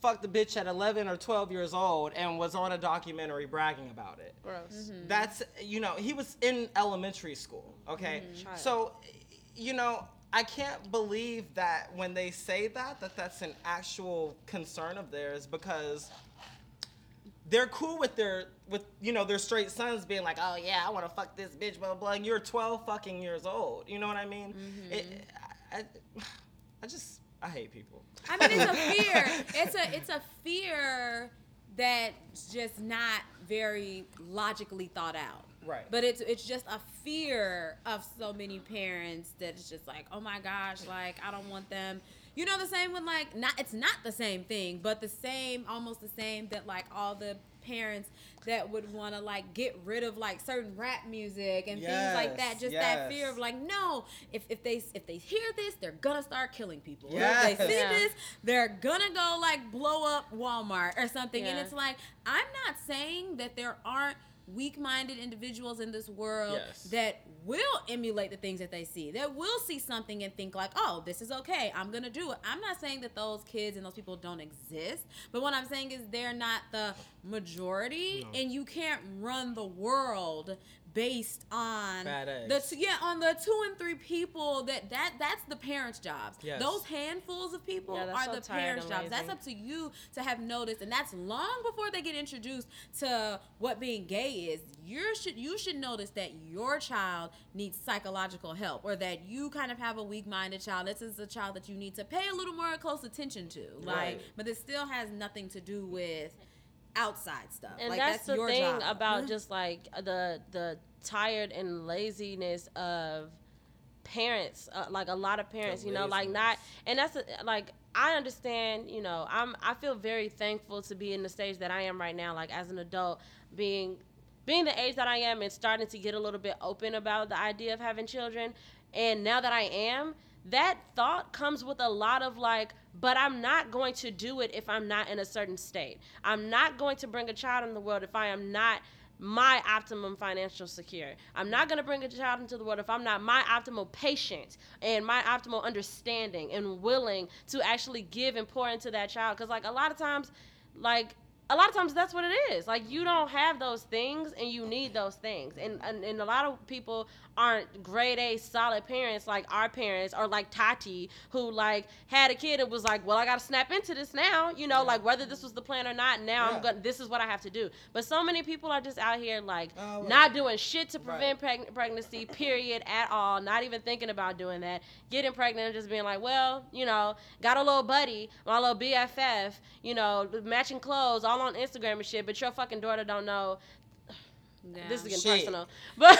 fucked a bitch at 11 or 12 years old and was on a documentary bragging about it. gross. Mm-hmm. That's you know he was in elementary school. Okay, mm-hmm. Child. so you know I can't believe that when they say that that that's an actual concern of theirs because they're cool with their with you know their straight sons being like oh yeah I want to fuck this bitch blah blah blah. And you're 12 fucking years old. You know what I mean? Mm-hmm. It, I, I, I just I hate people. I mean, it's a fear. It's a it's a fear that's just not very logically thought out. Right. But it's it's just a fear of so many parents that it's just like, oh my gosh, like I don't want them. You know, the same with like not. It's not the same thing, but the same, almost the same that like all the parents that would want to like get rid of like certain rap music and things like that. Yes, Just that fear of like, no, if if they if they hear this, they're gonna start killing people. Or If Yes. they see Yeah. this, they're gonna go like blow up Walmart or something. And it's like, I'm not saying that there aren't weak minded individuals in this world Yes. that will emulate the things that they see, that will see something and think, like, oh, this is okay. I'm gonna do it. I'm not saying that those kids and those people don't exist, but what I'm saying is they're not the majority, and you can't run the world based on the two, yeah on the two and three people that that that's the parents' jobs. Yes. Those handfuls of people Yeah, are so the parents' jobs. That's up to you to have noticed, and that's long before they get introduced to what being gay is. You should you should notice that your child needs psychological help, or that you kind of have a weak-minded child. This is a child that you need to pay a little more close attention to. Like, Right. but it still has nothing to do with outside stuff. and like, that's, the your thing job. about just like the the tired and laziness of parents uh, like a lot of parents you know like not and that's a, like i understand you know i'm i feel very thankful to be in the stage that i am right now like as an adult being being the age that i am and starting to get a little bit open about the idea of having children and now that i am that thought comes with a lot of like but i'm not going to do it if i'm not in a certain state i'm not going to bring a child in the world if i am not my optimum financial secure. I'm not going to bring a child into the world if I'm not my optimal patient and my optimal understanding and willing to actually give and pour into that child. Because, like, a lot of times, like, a lot of times that's what it is. Like, you don't have those things and you need those things. And, and, and a lot of people aren't grade A solid parents like our parents or like Tati, who, like, had a kid and was like, well, I got to snap into this now, you know, like, whether this was the plan or not, now Yeah. I'm going to, this is what I have to do. But so many people are just out here, like, Oh, not doing shit to prevent preg- pregnancy, period, at all. Not even thinking about doing that. Getting pregnant and just being like, well, you know, got a little buddy, my little BFF, you know, matching clothes, all on Instagram and shit, but your fucking daughter don't know Yeah. this is getting Shit. personal, but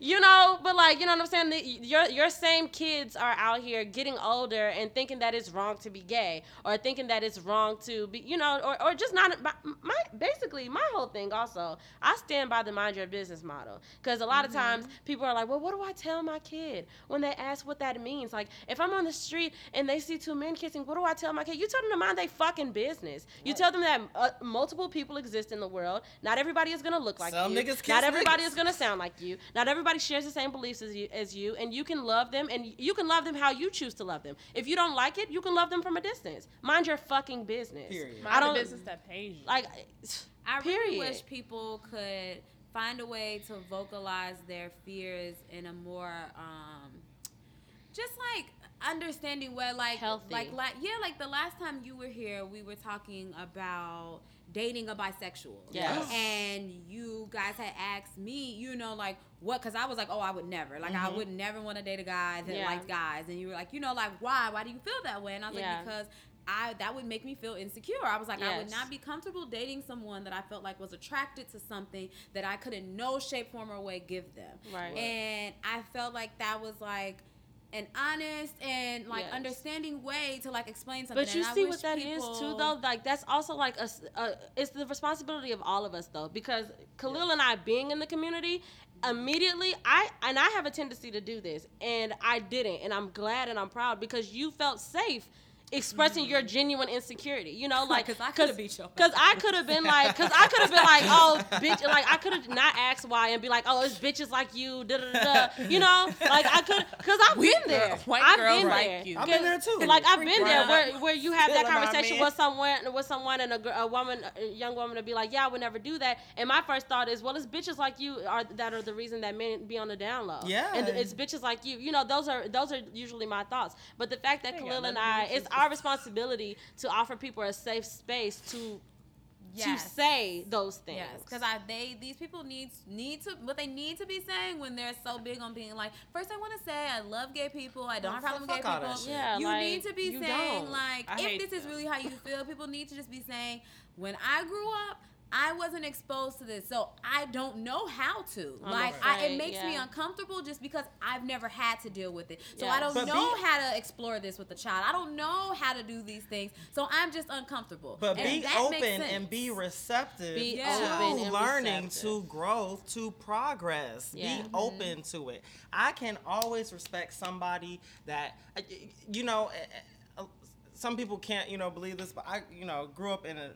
you know, but like you know what I'm saying. Your your same kids are out here getting older and thinking that it's wrong to be gay, or thinking that it's wrong to be, you know, or, or just not. My, my basically my whole thing also, I stand by the mind your business model because a lot of times people are like, well, what do I tell my kid when they ask what that means? Like if I'm on the street and they see two men kissing, what do I tell my kid? You tell them to mind their fucking business. You tell them that uh, multiple people exist in the world. Not everybody is gonna look like Some you. niggas Not everybody niggas. is gonna sound like you. Not everybody shares the same beliefs as you, as you, and you can love them, and you can love them how you choose to love them. If you don't like it, you can love them from a distance. Mind your fucking business. Period. Mind I don't business that pays you. like. I period. really wish people could find a way to vocalize their fears in a more um just like understanding where like Healthy. like like yeah like the last time you were here we were talking about dating a bisexual. Yes. And you guys had asked me, you know, like what? Because I was like, oh, I would never. Like I mm-hmm. would never want to date a guy that Yeah. likes guys. And you were like, you know, like why? Why do you feel that way? And I was Yeah. like, because. I, that would make me feel insecure. I was like, I would not be comfortable dating someone that I felt like was attracted to something that I could in no shape, form, or way give them. Right. And I felt like that was like an honest and like Yes. understanding way to like explain something. But you And see what that is people- too, though. Like that's also like a it's the responsibility of all of us, though, because Khalil and I being in the community, immediately I and I have a tendency to do this, and I didn't, and I'm glad and I'm proud because you felt safe. Expressing your genuine insecurity, you know, like 'Cause I coulda beat your Because I could have been like, because I could have been like, oh, bitch, like I could have not asked why and be like, oh, it's bitches like you, da da da, da. you know, like I could, because I've Weak been there, girl- white I've girls been like there, you. I've been there too. like I've been there where, where you have that conversation with someone with someone and a, a woman a young woman to be like yeah I would never do that. And my first thought is well it's bitches like you are that are the reason that men be on the down low. Yeah. and it's bitches like you. You know those are those are usually my thoughts. But the fact that Ain't Khalil and nothing I to do with it's our responsibility to offer people a safe space to Yes. to say those things Yes, because I they these people need need to what they need to be saying when they're so big on being like. First, I want to say I love gay people. I don't have a problem with gay people. Yeah, you like, need to be saying don't. like I if this is really how you feel. People need to just be saying when I grew up. I wasn't exposed to this, so I don't know how to. I'm like, I, it afraid, makes me uncomfortable just because I've never had to deal with it. So Yes. I don't But know be- how to explore this with a child. I don't know how to do these things. So I'm just uncomfortable. But And be open and be receptive Be Yeah. to open learning, receptive. to growth, to progress. Yeah. Be open to it. I can always respect somebody that, uh, you know, uh, uh, some people can't, you know, believe this, but I, you know, grew up in a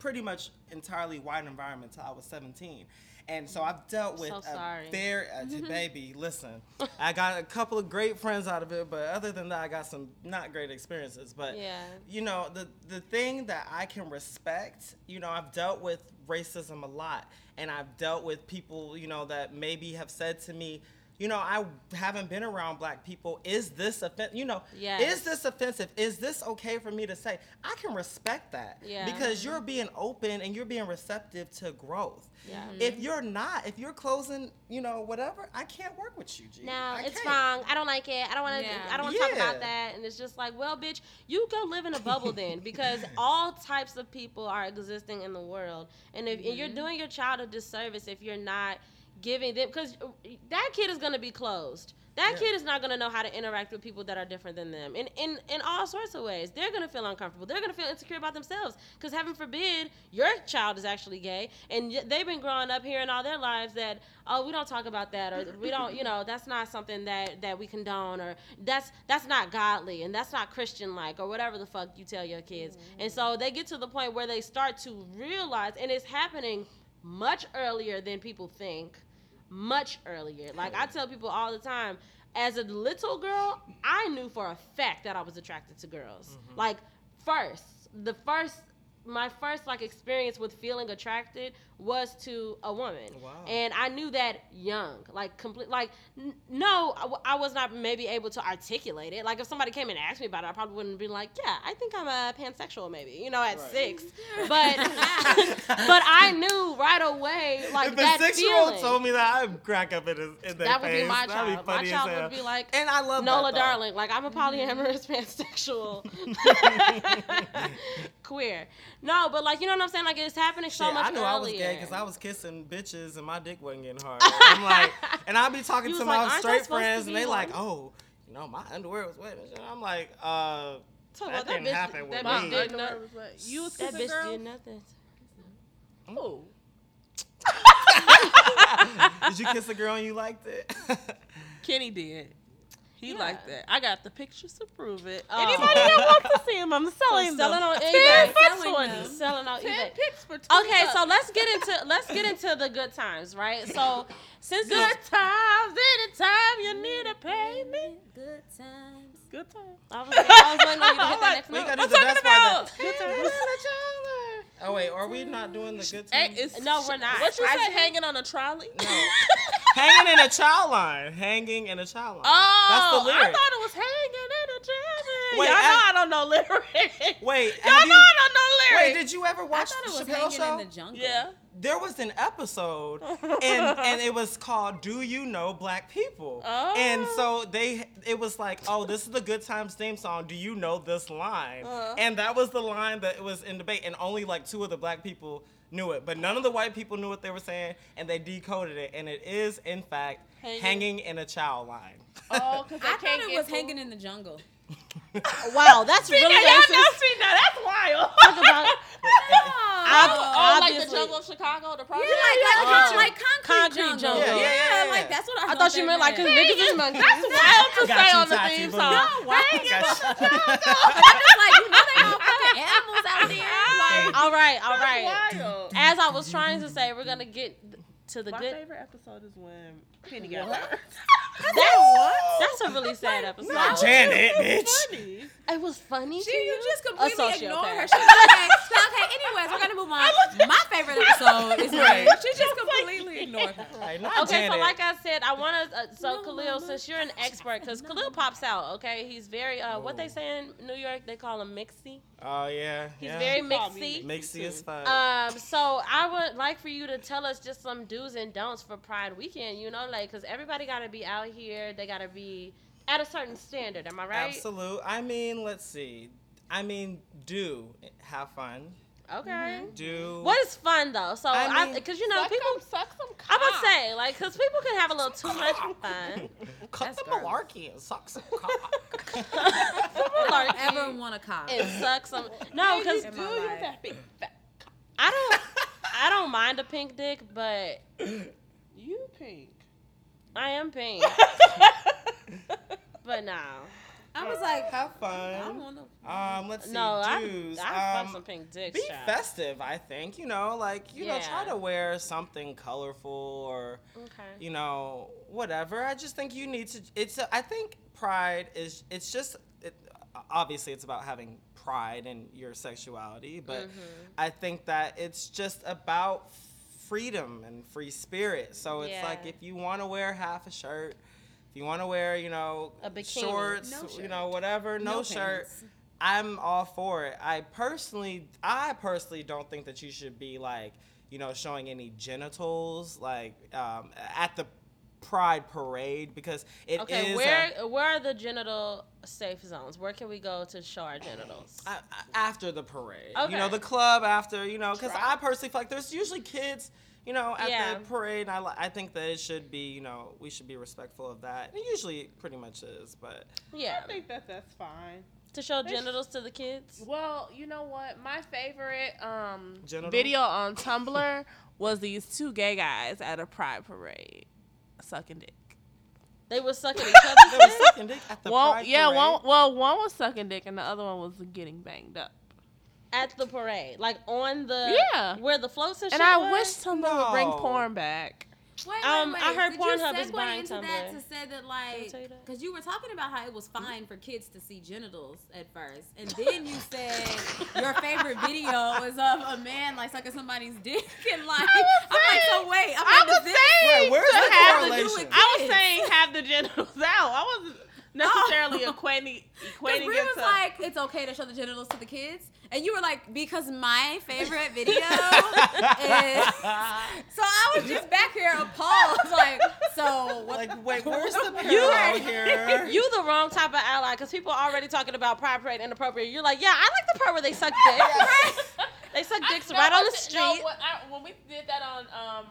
pretty much entirely white environment till I was 17. And so I've dealt with So a very, uh, baby, listen, I got a couple of great friends out of it, but other than that, I got some not great experiences. But Yeah. you know the the thing that I can respect, you know, I've dealt with racism a lot, and I've dealt with people, you know, that maybe have said to me, you know, I haven't been around black people. Is this offensive? You know, Yes. is this offensive? Is this okay for me to say? I can respect that Yeah. because you're being open and you're being receptive to growth. Yeah. If you're not, if you're closing, you know, whatever, I can't work with you, G. No, I it's can't. wrong. I don't like it. I don't want to. Yeah. I don't want to talk about that. And it's just like, well, bitch, you go live in a bubble then, because all types of people are existing in the world, and if Mm-hmm. you're doing your child a disservice if you're not giving them, because that kid is gonna be closed. That Yeah. kid is not gonna know how to interact with people that are different than them, in in in all sorts of ways. They're gonna feel uncomfortable. They're gonna feel insecure about themselves, because heaven forbid your child is actually gay, and y- they've been growing up hearing all their lives that oh we don't talk about that or we don't you know that's not something that that we condone or that's that's not godly and that's not christian like or whatever the fuck you tell your kids mm-hmm. and so they get to the point where they start to realize and it's happening much earlier than people think much earlier. Like i tell people all the time as a little girl i knew for a fact that i was attracted to girls. Mm-hmm. Like first the first my first like experience with feeling attracted was to a woman Wow. and i knew that young like complete like n- no I, w- I was not maybe able to articulate it like if somebody came and asked me about it i probably wouldn't be like yeah i think i'm a pansexual maybe you know at Right. six but but i knew right away like if that a six-year-old feeling told me that, I'd crack up in, his, in their that would face. be my That'd child be my child hell. would be like And I love Nola. Darling, like I'm a polyamorous pansexual queer. No, but like you know what I'm saying? Like it's happening so Shit, much I earlier. I was gay because I was kissing bitches and my dick wasn't getting hard. I'm like, and I'd be talking You to was my like, straight friends, and they like, oh, you know, my underwear was wet. and. I'm like, uh, Talk that about didn't bitch, happen with that me. bitch My did underwear not- was wet. You was That bitch girls? did nothing. Oh. did you kiss a girl and you liked it? Kenny did. He Yeah. liked that. I got the pictures to prove it. Oh. Anybody that wants to see him, I'm selling Selling them. on Ten eBay. pics Selling for them. you. Selling on Ten eBay. pics for twenty Okay, so let's get into let's get into the good times, right? So since good it's- times anytime you need to pay me. Good times. Good times. I was, I was waiting on you to hit that next we note. gotta do I'm the talking best part. about. that- Good times. Oh wait, are we not doing the good times? it's- No, we're not. What you I say? Hanging on a trolley? No. Hanging in a child line. Hanging in a child line. Oh, That's the lyric. I thought it was hanging in a trolley. Wait, Y'all I- know I don't know lyrics. Wait, Y'all have know you, I don't know Wait, did you ever watch I watch thought it was the Chappelle hanging show? in the jungle. Yeah. there was an episode and and it was called do you know black people Oh. and so they it was like oh this is the good times theme song do you know this line Uh-huh. and that was the line that was in debate and only like two of the black people knew it but none of the white people knew what they were saying and they decoded it and it is in fact Hanging- hanging, in a child line Oh, because I thought it was hanging in the jungle. Wow, that's really Yeah, y'all racist. know, see, now that's wild. Talk about Oh, oh, like the jungle of Chicago, the yeah, project. like, like, like concrete, Concrete jungle. jungle. Yeah, Yeah, yeah, yeah, like that's what I, I thought you meant like 'cause they niggas is monkeys. That's wild to say you, on the theme song. No, why? I'm just like, you know they all fucking animals out there. Like, All right, all right. Wild. As I was trying to say, we're gonna get to the My good. My favorite episode is when Penny got hurt. That's, that's a really sad episode. Not Janet, bitch. Funny. It was funny. She, to you you? just completely ignored her. She, okay, so, okay. Anyways, we're gonna move on. My favorite episode is Right. when she just completely ignored her. Right, not Okay, Janet. so like I said, I want to. Uh, so No, Khalil, mama. since you're an expert, because Khalil pops out. Okay, he's very. Uh, what they say in New York, they call him mixy. Oh yeah He's yeah. very mixy. mixy as fuck Um, so I would like for you to tell us just some do's and don'ts for Pride Weekend. You know, like because everybody got to be out here. They got to be at a certain standard. Am I right? Absolute. I mean, let's see. I mean, do have fun. Okay. Mm-hmm. Do What is fun though? So I I mean, because you know Suck people. some, suck some cock. I'm gonna say like because people can have a little too much fun. cut That's the gross. malarkey and suck some cock. Like, Ever want a cop? and suck some. No, because Do you life. that big fat I don't. I don't mind a pink dick, but You pink. I am pink. but no, I was like, have I fun. want to. Um, let's see. no, I Do's. I fuck um, some pink dicks. be child. festive. I think you know, like you know, try to wear something colorful or Okay. you know whatever. I just think you need to. It's. A, I think pride is. It's just. It, obviously, it's about having pride in your sexuality, but Mm-hmm. I think that it's just about freedom and free spirit. So it's like if you want to wear half a shirt, if you want to wear, you know, A bikini. shorts, No you know, whatever, no, No shirt. pants. I'm all for it. I personally, I personally don't think that you should be like, you know, showing any genitals like um, at the Pride parade because it is Okay, a- where where are the genital safe zones? Where can we go to show our genitals? after the parade. okay. You know, the club after, you know, because I personally feel like there's usually kids, you know, at Yeah. the parade. And I, I think that it should be, you know, we should be respectful of that. And it usually pretty much is, but Yeah, I think that that's fine. to show genitals to the kids. Well, you know what? My favorite um, Genital? video on Tumblr was these two gay guys at a pride parade sucking dick. They were sucking each there other's was dick sucking dick at the one, Pride yeah, parade. one, well, one was sucking dick and the other one was getting banged up. At the parade, like on the Yeah. where the floats and And shit I was? wish Tumblr would bring porn back. Wait, Um, wait, I heard Did Pornhub you is segue buying into that Tumblr. to say that like tell you because you were talking about how it was fine for kids to see genitals at first, and then you said your favorite video was of a man like sucking somebody's dick, and like I'm like, so wait, I'm I like, was does this- saying Wait, where's the correlation? I was saying have the genitals out. I wasn't necessarily equating Because equating Brie it was to. like, it's okay to show the genitals to the kids, and you were like, because my favorite video is. So I was just back here appalled, like, so what? Like, wait, where's the parallel here? You the wrong type of ally because people are already talking about pride parade inappropriate. You're like, yeah, I like the part where they suck dicks. they suck dicks I- right no, on the street. No, when, I, when we did that on um,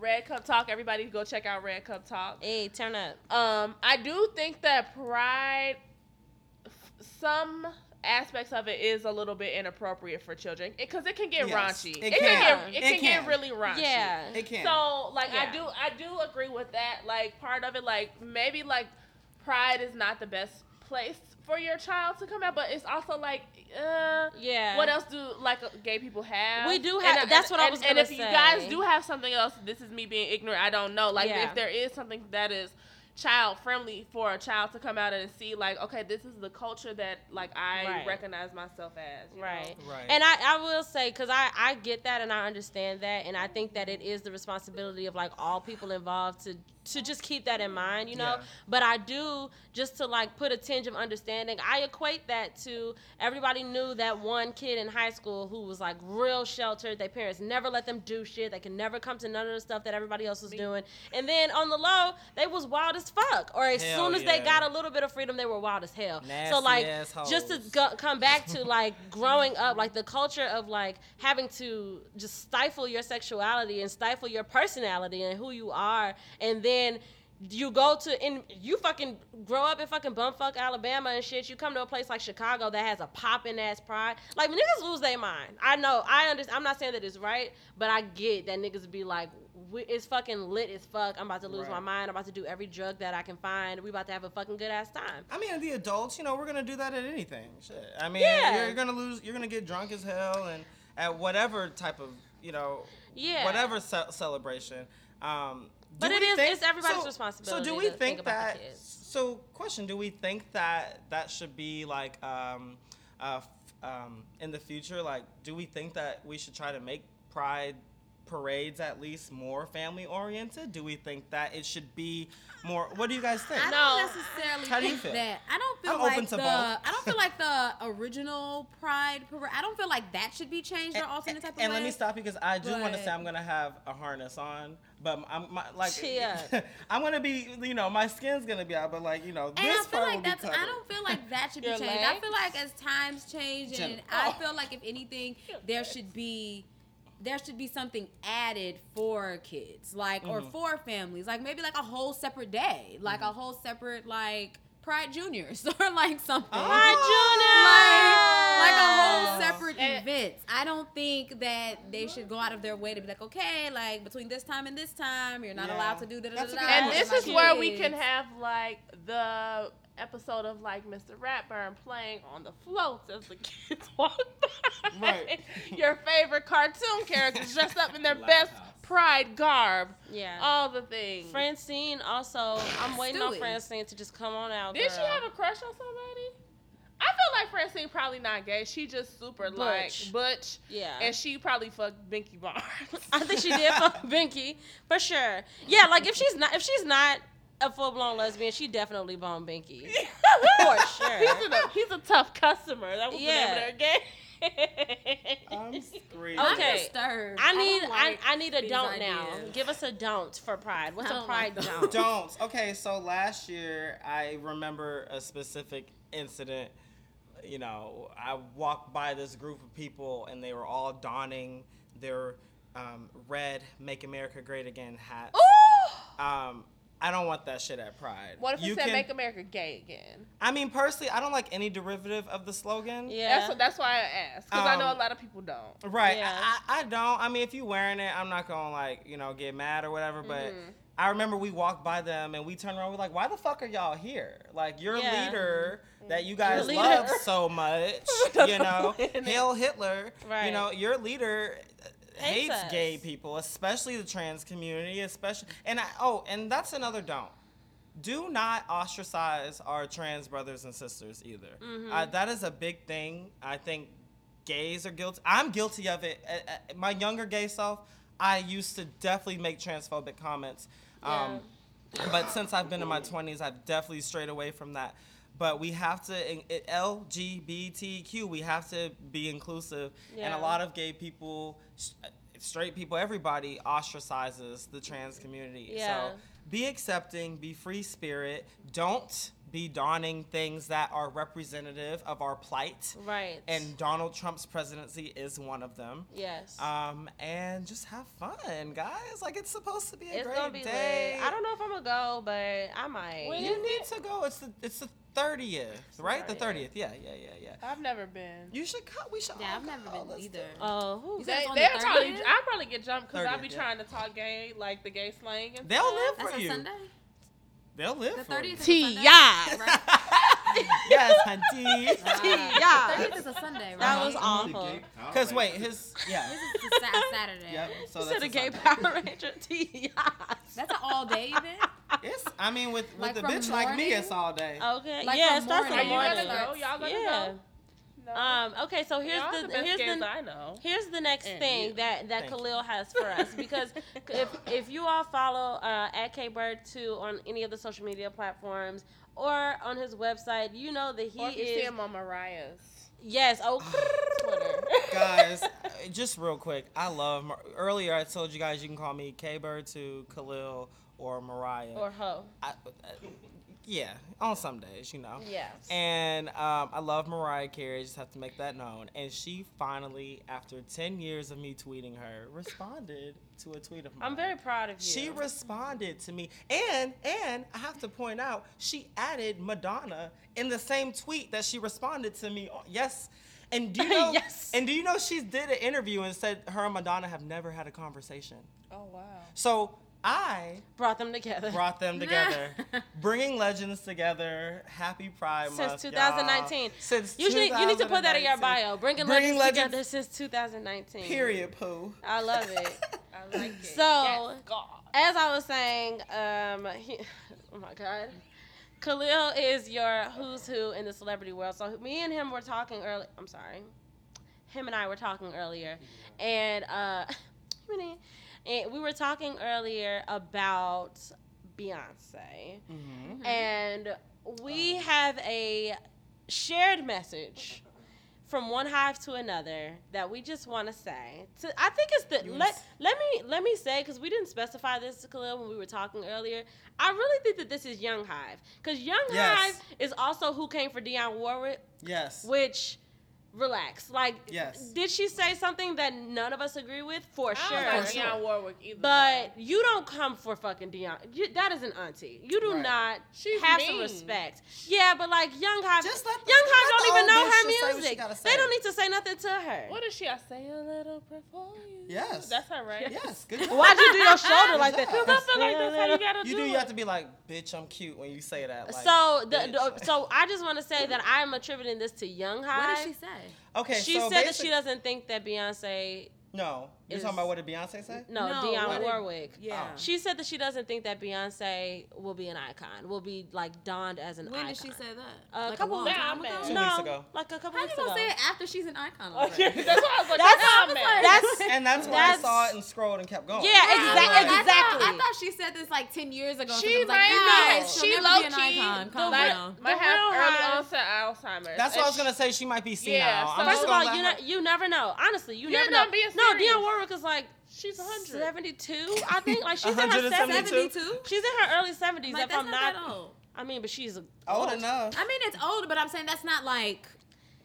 Red Cup Talk, everybody go check out Red Cup Talk. hey, turn up. Um, I do think that Pride, some aspects of it is a little bit inappropriate for children because it, can get Yes, raunchy. it can, can. get it, It can, can. get really raunchy. Yeah. It can. So like Yeah. I do I do agree with that. Like part of it, like maybe like Pride is not the best place for your child to come out, but it's also like uh Yeah. what else do like uh, gay people have? We do have- uh, that's what I was And gonna and if you guys do have something else, this is me being ignorant. I don't know. Like Yeah. if there is something that is child friendly for a child to come out and see, like okay, this is the culture that like I Right. recognize myself as. you know? Right. Right. And I, I will say, because I, I get that and I understand that. And I think that it is the responsibility of like all people involved to to just keep that in mind, you know. Yeah. But I do just to like put a tinge of understanding. I equate that to everybody knew that one kid in high school who was like real sheltered. Their parents never let them do shit. They could never come to none of the stuff that everybody else was doing. And then on the low, they was wild as fuck. Or as Hell soon as they got a little bit of freedom, they were wild as hell. so like ass just to go, come back to like growing up, like the culture of like having to just stifle your sexuality and stifle your personality and who you are, and then you go to and you fucking grow up in fucking bumfuck Alabama and shit. You come to a place like Chicago that has a popping ass pride. Like niggas lose their mind. I know. I understand. I'm not saying that it's right, but I get that niggas be like. It's fucking lit as fuck. I'm about to lose my mind. I'm about to do every drug that I can find. We about to have a fucking good ass time. I mean, the adults, you know, we're gonna do that at anything. Shit. I mean, Yeah. you're gonna lose. You're gonna get drunk as hell, and at whatever type of, you know, Yeah. whatever ce- celebration. Um, But do we is- think- it's everybody's so- responsibility So do we to think, think that? So question: Do we think that that should be like um, uh, f- um, in the future? Like, do we think that we should try to make Pride parades at least more family oriented? Do we think that it should be more? What do you guys think? I No. don't necessarily How do you think feel? that. I don't feel I'm like open to the. both. I don't feel like the original Pride parade. I don't feel like that should be changed or altered in a type of and way. let me stop because I do want to say I'm gonna have a harness on, but I'm my, like I'm gonna be you know my skin's gonna be out, but like you know And this I feel part like will that's. covered. I don't feel like that should be Your changed. I feel like as times change, and Jennifer. I feel like if anything, there should be. There should be something added for kids, like or Mhm. for families, like maybe like a whole separate day, like Mm-hmm. a whole separate like Pride Juniors or like something. Oh. Pride like like a whole separate And- event. I don't think that they should go out of their way to be like, okay, like between this time and this time, you're not Yeah. allowed to do da da da That's a da. good And this is my where we can have like the episode of like Mr. Ratburn playing on the floats as the kids walk by. Right. Your favorite cartoon characters dressed up in their best House. Pride garb. Yeah. All the things. Francine also, I'm waiting on Francine to just come on out. Did she have a crush on somebody? I feel like Francine probably not gay. She just super like Butch. butch. Yeah. And she probably fucked Binky Barnes. I think she did fuck Binky for sure. Yeah, like if she's not if she's not a full blown lesbian, she definitely boned Binky. For sure. He's a, he's a tough customer. That was Yeah. the name of their game. I'm screaming. I'm Okay. disturbed. I need I, like I need a don't now. Give us a don't for Pride. What's a Pride like don't? Don't. Okay, so last year I remember a specific incident. You know, I walked by this group of people and they were all donning their um, red "Make America Great Again" hats. Ooh! Um, I don't want that shit at Pride. What if it You said can- "Make America Gay Again"? I mean, personally, I don't like any derivative of the slogan. Yeah. That's that's why I asked because I know Um, a lot of people don't. Right. Yeah. I, I don't. I mean, if you're wearing it, I'm not gonna like you know get mad or whatever. But Mhm. I remember we walked by them and we turned around. We're like, why the fuck are y'all here? Like your Yeah. leader that you guys love so much, you know, That's Hail Hitler. You know, your leader Hates hates gay people, especially the trans community, especially. And I, oh, and that's another don't. Do not ostracize our trans brothers and sisters either. Mm-hmm. Uh, that is a big thing. I think gays are guilty. I'm guilty of it. Uh, uh, my younger gay self, I used to definitely make transphobic comments. Um, But since I've been in my 20s, I've definitely strayed away from that. But we have to, in- LGBTQ, we have to be inclusive. And a lot of gay people, uh, straight people, everybody ostracizes the trans community. Yeah. So be accepting, be free spirit. Don't be donning things that are representative of our plight. Right. And Donald Trump's presidency is one of them. yes. Um, and just have fun, guys. Like it's supposed to be a it's great gonna be day. lit. I don't know if I'm gonna go, but I might. When You need to go. It's the it's the thirtieth, right? The 30th. Yeah, yeah, yeah, yeah. I've never been. You should come. We should. Yeah, all I've never been Let's either. do it. Oh, who? You said They, it's on the probably, I'll probably get jumped because I'll be yeah. trying to talk gay, like the gay slang. And They'll stuff. live That's for a you. Sunday. They'll live The for thirtieth you. is a Sunday. T.I. Right? yes, hunty. Uh, yeah. Thirtieth is a Sunday, right? That was awful. Because wait, his yeah. This is the sa- Saturday. Yep. So You that's said a gay Sunday. Power Ranger. T. That's an all day event. It's. I mean, with with Like a from bitch like me, morning? it's all day. Okay. Like yeah, from it starts in Are the you morning. morning. gonna go? Y'all gonna Yeah. go? No. Um. Okay. So here's Y'all the, the here's the I know. Here's the next And thing you. that that Thank you. Khalil has for us because if if you all follow uh, at KBird2 on any of the social media platforms or on his website, you know that he or if you see is him on Mariah's yes oh Twitter. guys, uh, just real quick, I love. Mar- Earlier, I told you guys you can call me K Bird to Khalil or Mariah. or ho I, uh, yeah, on some days, you know. yes And um, I love Mariah Carey. Just have to make that known. And she finally, after ten years of me tweeting her, responded to a tweet of mine. I'm very proud of you. She responded to me, and and I have to point out, she added Madonna in the same tweet that she responded to me. on- Yes, and do you know? Yes. And do you know she did an interview and said her and Madonna have never had a conversation. oh wow. So I brought them together brought them together, bringing legends together. Happy Pride since Month, y'all. 2019. Since you need you need to put that in your bio. Bringing, Bringing legends, legends- together since 2019. Period. Pooh. I love it. I like it. So- yes, As I was saying, um, he, oh my God, Khalil is your who's who in the celebrity world. So me and him were talking early. I'm sorry, him and I were talking earlier, and uh, and we were talking earlier about Beyonce, Mm-hmm. and we have a shared message from one hive to another that we just want to say. To, I think it's the You let let me let me say because we didn't specify this to Khalil when we were talking earlier. I really think that this is Young Hive because Young Yes. Hive is also who came for Dionne Warwick, Yes. which. Relax. Like, Yes. did she say something that none of us agree with? For I sure. don't like For sure. Warwick either. But you don't come for fucking Dionne. You, that is an auntie. You do Right. not She's have some respect. Yeah, but like Young Hive, Just let the- Young let Hive the don't even know her just say what she music. They don't need to say nothing to her. what is she? I say a little prayer for you. Yes. That's her, right? Yes. Good. job. Why'd you do your shoulder like that? Good job. I feel like that's how you gotta You do do. You have to be like, bitch, I'm cute when you say that. Like, so, the, the- so I just want to say that I am attributing this to Young Hive. What did she say? Okay. She so said that she doesn't think that Beyonce. No, you're is- talking about what did Beyonce say? No, No, Dionne what did- Warwick. Yeah. Oh. She said that she doesn't think that Beyonce will be an icon. Will be like donned as an when icon. When did she say that? A like couple a long weeks- time ago. man. Two weeks no, ago. like a couple How you weeks gonna say it after she's an icon? That's why I was like, That's- that's, I was like- That's And that's why That's- I saw it and scrolled and kept going. Yeah, Right, exact- I'm like, I exactly. thought, I thought she said this like ten years ago. She it was like, might no, be. she'll She never low be an key. icon. Calm might, down. might The have real early high- onset Alzheimer's. That's what I was gonna say. She might be senile. Yeah, I'm so- just First of all, you you never know. Honestly, you never know. No. Dionne Warwick is like She's 100. seventy-two. I think like she's in her 172? seventies. 72? She's in her early seventies. Like, if that's I'm not not, that old. I mean, but she's a, old enough. I mean, it's old, but I'm saying that's not like.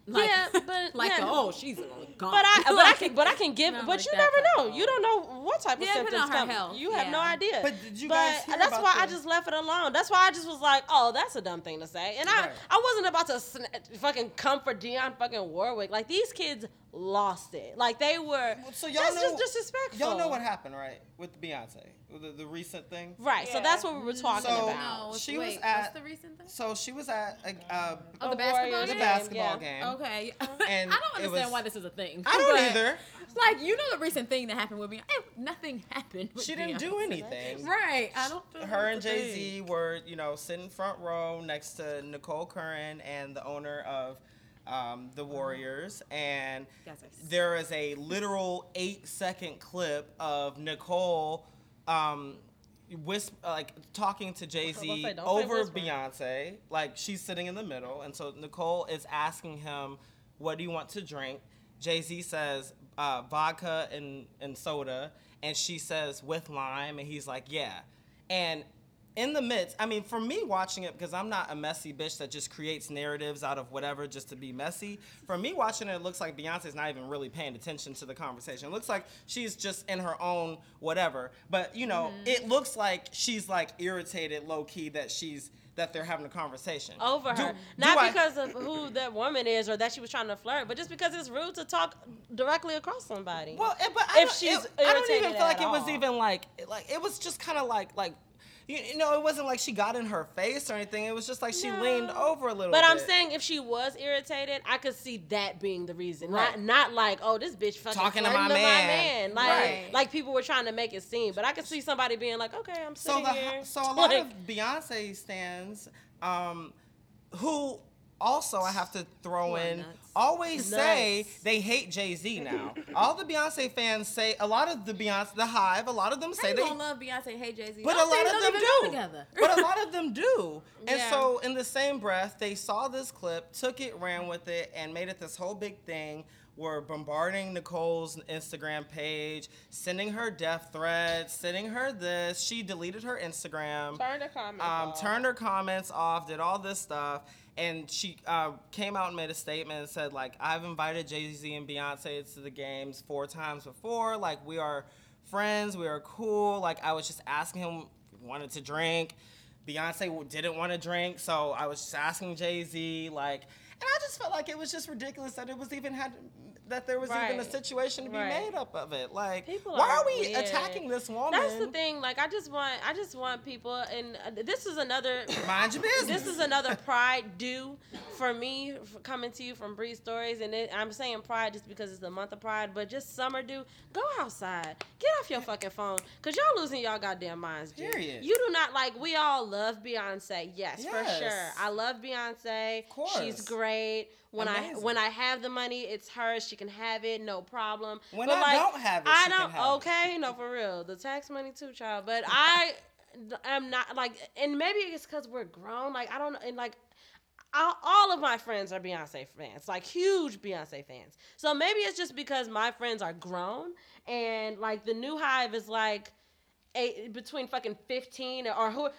Like Yeah, but- like yeah. oh, she's gone. But I, but I can, but I can give. Not but like you never know. of You don't know what type of Yeah, depending symptoms on come. health, You have no idea. But did you But guys hear that's about why I just left it alone. That's why I just was like, oh, that's a dumb thing to say. And I, Right. I wasn't about to sn- fucking come for Dionne fucking Warwick. Like these kids lost it. Like they were. So y'all that's know, just disrespectful. Y'all know what happened, right? With Beyonce, the, the recent thing. Right. So that's what we were talking So- about. No, what's- She was wait, at- What's the recent thing? So she was at a, uh, Oh, the The basketball Warriors the game. basketball yeah. game. Okay. And I don't understand was- why this is a thing. I don't either. Like you know the recent thing that happened with me. Nothing happened. With She didn't do anything. Right. I don't. Feel Her and Jay Z were, you know, sitting front row next to Nicole Curran and the owner of um, the Warriors, and Guys are there is a literal eight second clip of Nicole. Um, Whisp, like talking to Jay Z gonna say, don't say over. Beyonce, like she's sitting in the middle, and so Nicole is asking him, "What do you want to drink?" Jay Z says, uh, "Vodka and and soda," and she says, "With lime," and he's like, "Yeah," and in the midst, I mean, for me watching it, because I'm not a messy bitch that just creates narratives out of whatever just to be messy. For me watching it, it looks like Beyonce's not even really paying attention to the conversation. It looks like she's just in her own whatever. But you know, it looks like she's like irritated, low key, that she's that they're having a conversation over her. do Not I- because of who that woman is or that she was trying to flirt, but just because it's rude to talk directly across somebody. Well, eh, but I If don't- she's it- I don't even feel like at it was even like like it was just kind of like like you, you know it wasn't like she got in her face or anything. It was just like she No. leaned over a little. But I'm saying if she was irritated, I could see that being the reason. Right. Not not like, oh, this bitch fucking Talking to my to man. Like Right. like people were trying to make it seem. But I could see somebody being like, okay, I'm so sitting the here. so a lot like, of Beyonce stands um, who also I have to throw in nuts. always say they hate Jay Z now. All the Beyonce fans say a lot of the Beyonce the Hive, a lot of them say you they don't love Beyonce, hate Jay Z? but a lot of them do. Together. but a lot of them do. And Yeah. so, in the same breath, they saw this clip, took it, ran with it, and made it this whole big thing. Were bombarding Nicole's Instagram page, sending her death threats, sending her this. She deleted her Instagram Turn the comments um, off. turned her comments off, did all this stuff, and she uh, came out and made a statement and said like, "I've invited Jay Z and Beyonce to the games four times before. Like, we are friends, we are cool. Like, I was just asking him wanted to drink. Beyonce didn't want to drink, so I was just asking Jay Z like." And I just felt like it was just ridiculous that it was even had that there was even a situation to be Right. made up of it. Like, People why are are we weird. attacking this woman? That's the thing. Like, I just want, I just want people, and uh, this is another. Mind your business. This is another pride due for me for coming to you from Bree Stories, and it, I'm saying pride just because it's the month of pride, but just summer due. Go outside, get off your fucking phone, cause y'all losing y'all goddamn minds. G. Period. You do not like. We all love Beyonce, yes, for sure. I love Beyonce. Of course, She's great. When I when I have the money, it's hers. She can have it, no problem. When But, I like, don't have it, I she can don't. have it. okay, no, for real. The tax money too, child. But I am not like, and maybe it's because we're grown. Like I don't, and like all of my friends are Beyonce fans, like huge Beyonce fans. So maybe it's just because my friends are grown, and like the new hive is like. Eight, between fucking 15 or who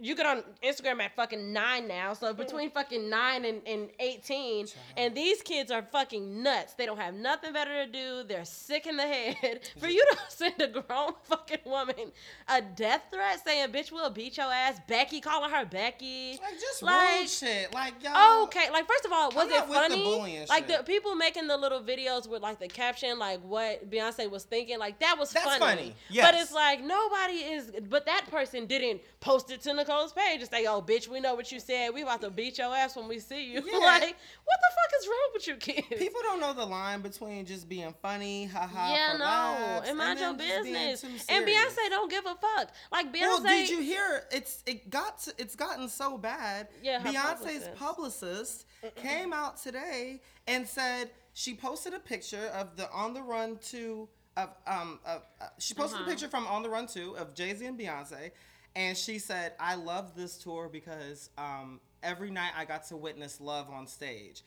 you get on Instagram at fucking 9 now so between fucking 9 and, and 18 and these kids are fucking nuts they don't have nothing better to do they're sick in the head for you to send a grown fucking woman a death threat saying bitch we'll beat your ass Becky calling her Becky Like just Like, shit. Like y'all. Okay, like first of all, was it with the funny? like shit. the people making the little videos with like the caption, like what Beyonce was thinking, like that was That's funny. funny, But it's like nobody is. But that person didn't post it to Nicole's page and say, "Oh, bitch, we know what you said. We about to beat your ass when we see you." Yeah. like, what the fuck is wrong with you kids? People don't know the line between just being funny, haha. yeah, for no, laughs, and mind your then just being business. And. Beyonce don't give a fuck. Like Beyonce. Well, did you hear? It's it got to, it's gotten so bad. Yeah, Beyonce's publicist. publicist came out today and said she posted a picture of the On the Run two of um of, uh, she posted Uh-huh. a picture from On the Run two of Jay Z and Beyonce, and she said, "I love this tour because um every night I got to witness love on stage."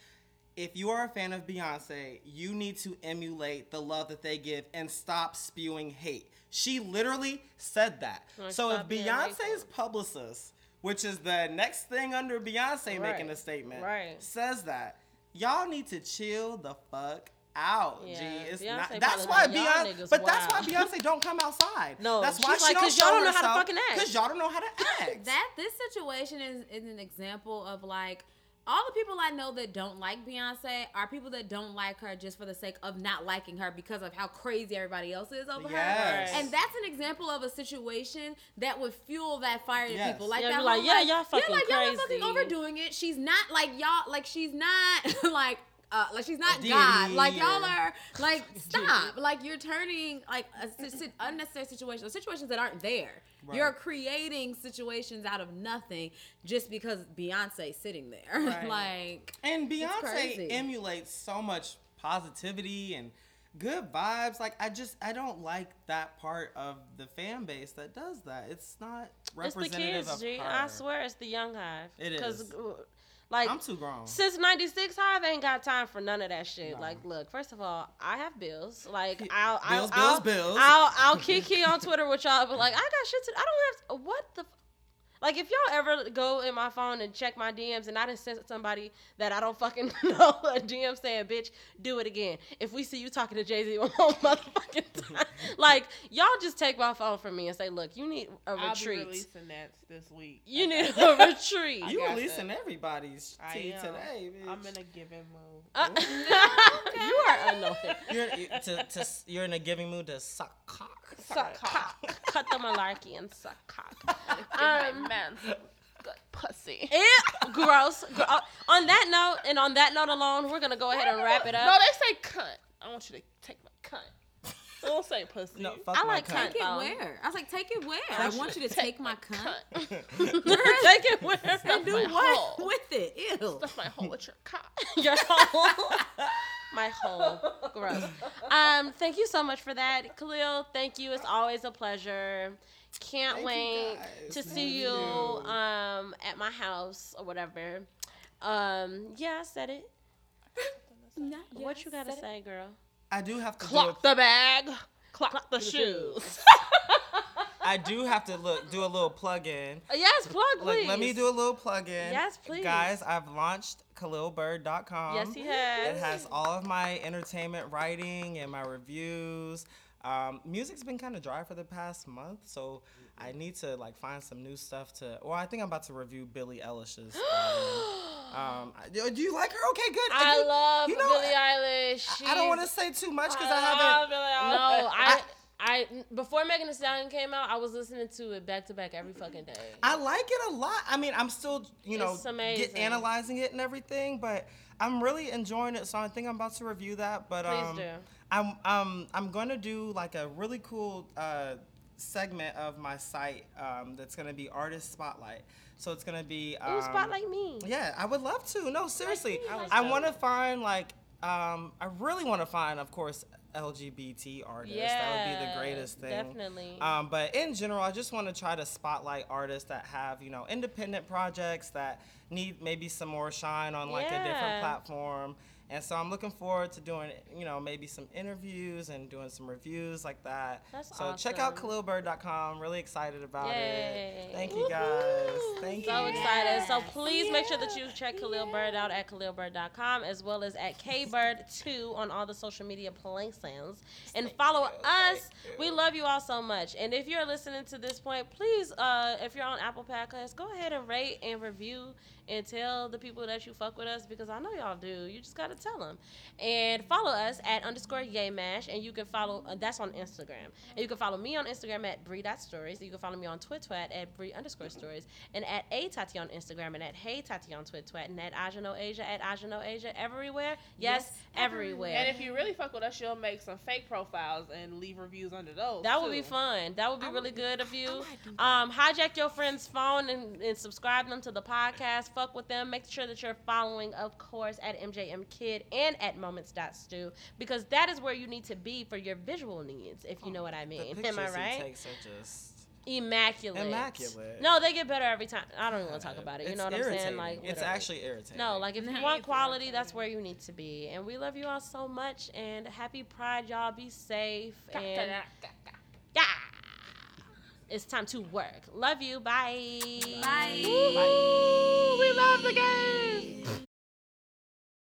If you are a fan of Beyonce, you need to emulate the love that they give and stop spewing hate. She literally said that. Like, so if Beyonce's publicist, which is the next thing under Beyonce making a statement, right. says that, y'all need to chill the fuck out. G. It's Beyonce not. That's why like, Beyonce. niggas But that's why. Beyonce don't come outside. No, that's why she's she like, don't 'cause y'all show don't know how to herself, fucking act. Because y'all don't know how to act. that this situation is, is an example of like all the people I know that don't like Beyonce are people that don't like her just for the sake of not liking her because of how crazy everybody else is over Yes. her. And that's an example of a situation that would fuel that fire to Yes. people. Like Yeah, that be like, whole, yeah, y'all fucking yeah, like y'all are fucking overdoing it. She's not like y'all like she's not like uh, like she's not God. Like y'all or- are like stop. like you're turning like a si- si- unnecessary situations, situations that aren't there. You're creating situations out of nothing just because Beyonce's sitting there. Right. like And Beyonce emulates so much positivity and good vibes. Like I just I don't like that part of the fan base that does that. It's not it's the representative kids, of G. her. I swear it's the young hive. It 'Cause, is. uh, Like I'm too grown. Since '96, Hive ain't got time for none of that shit. No. Like, look, first of all, I have bills. Like, I'll, Bills, I'll, I'll, bills, bills. I'll, I'll kiki on Twitter with y'all, but like, I got shit to. I don't have. What the. F- Like, if y'all ever go in my phone and check my DMs and I didn't send somebody that I don't fucking know a DM saying, bitch, do it again. If we see you talking to Jay Z one more motherfucking time. Like, y'all just take my phone from me and say, look, you need a I'll be retreat. releasing that this week. You need a retreat. You got releasing that. everybody's I tea am. today, bitch. I'm in a giving mood. Uh, you are annoying. you're, you- to, to, you're in a giving mood to suck cock. Suck cock. Cut the malarkey and suck cock. Um, man, good pussy. Ew, gross. Gro- uh, on that note, and on that note alone, we're gonna go ahead and wrap it up. No, they say cunt. I want you to take my cunt. Don't say pussy. No, fuck I my like cunt. cunt. Take it where? I was like, take it where? I want you to take my cunt. Take it where? And do my what hole. with it? Ew. Stuff my hole with your cock. Your whole, my whole gross. Um, thank you so much for that, Khalil. Thank you. It's always a pleasure. Can't Thank wait guys. to see you, you. um at my house or whatever. Um, yeah, I said it. Not what yet. you gotta Said it. say, girl? I do have to Clock the bag. Clock, Clock the the shoes. a, I do have to look do a little plug in. Uh, yes, plug, Look, please. let me do a little plug in. Yes, please. Guys, I've launched KhalilBird.com. Yes, he has. It has all of my entertainment writing and my reviews. Um, music's been kind of dry for the past month, so I need to like find some new stuff to. Well, I think I'm about to review Billie Eilish's. album. um, do do you like her? Okay, good. I You- love you know, Billie I- Eilish. I don't want to say too much because I, I haven't. love Billie No, Eilish. I, I before Megan Thee Stallion came out, I was listening to it back to back every fucking day. I like it a lot. I mean, I'm still, you know, get analyzing it and everything, but I'm really enjoying it. So I think I'm about to review that. But Please um, do. I'm um I'm going to do like a really cool uh, segment of my site um, that's going to be artist spotlight. So it's going to be um, Ooh, spotlight me. Yeah, I would love to. No, seriously, I I want to find like um I really want to find, of course, LGBT artists. Yeah, that would be the greatest thing. definitely. Um, but in general, I just want to try to spotlight artists that have, you know, independent projects that need maybe some more shine on like a different platform. And so I'm looking forward to doing, you know, maybe some interviews and doing some reviews like that. That's so check out awesome. KhalilBird.com. Really excited about Yay. it. Thank you guys. Thank So you. So excited. So please make sure that you check Khalil Bird out at KhalilBird.com as well as at KBird2 on all the social media places. And follow us. We love you all so much. And if you're listening to this point, please, uh, if you're on Apple Podcasts, go ahead and rate and review and tell the people that you fuck with us because I know y'all do. You just got to tell them. And follow us at underscore yaymash. And you can follow, uh, that's on Instagram. And you can follow me on Instagram at Bree.stories. You can follow me on Twitter at, at Bree underscore stories. And at A Tati on Instagram and at Hey Tati on Twitter and at Ajano Asia at Ajano Asia everywhere. Yes, Yes, everywhere. And if you really fuck with us, you'll make some fake profiles and leave reviews under those. That would be fun. That would be I really would- good of you. might do that. Um, hijack your friend's phone and, and subscribe them to the podcast. Fuck with them. Make sure that you're following, of course, at MJM Kid and at Moments.stu because that is where you need to be for your visual needs, if you know what I mean. pictures Am I he right? takes are just Immaculate. Immaculate. No, they get better every time. I don't even want to talk about it. You It's know what I'm saying? irritating. Like, it's actually irritating. No, like if you want quality, that's where you need to be. And we love you all so much. And happy Pride, y'all. Be safe. And yeah, it's time to work. Love you. Bye. Bye. Woo, we love the game.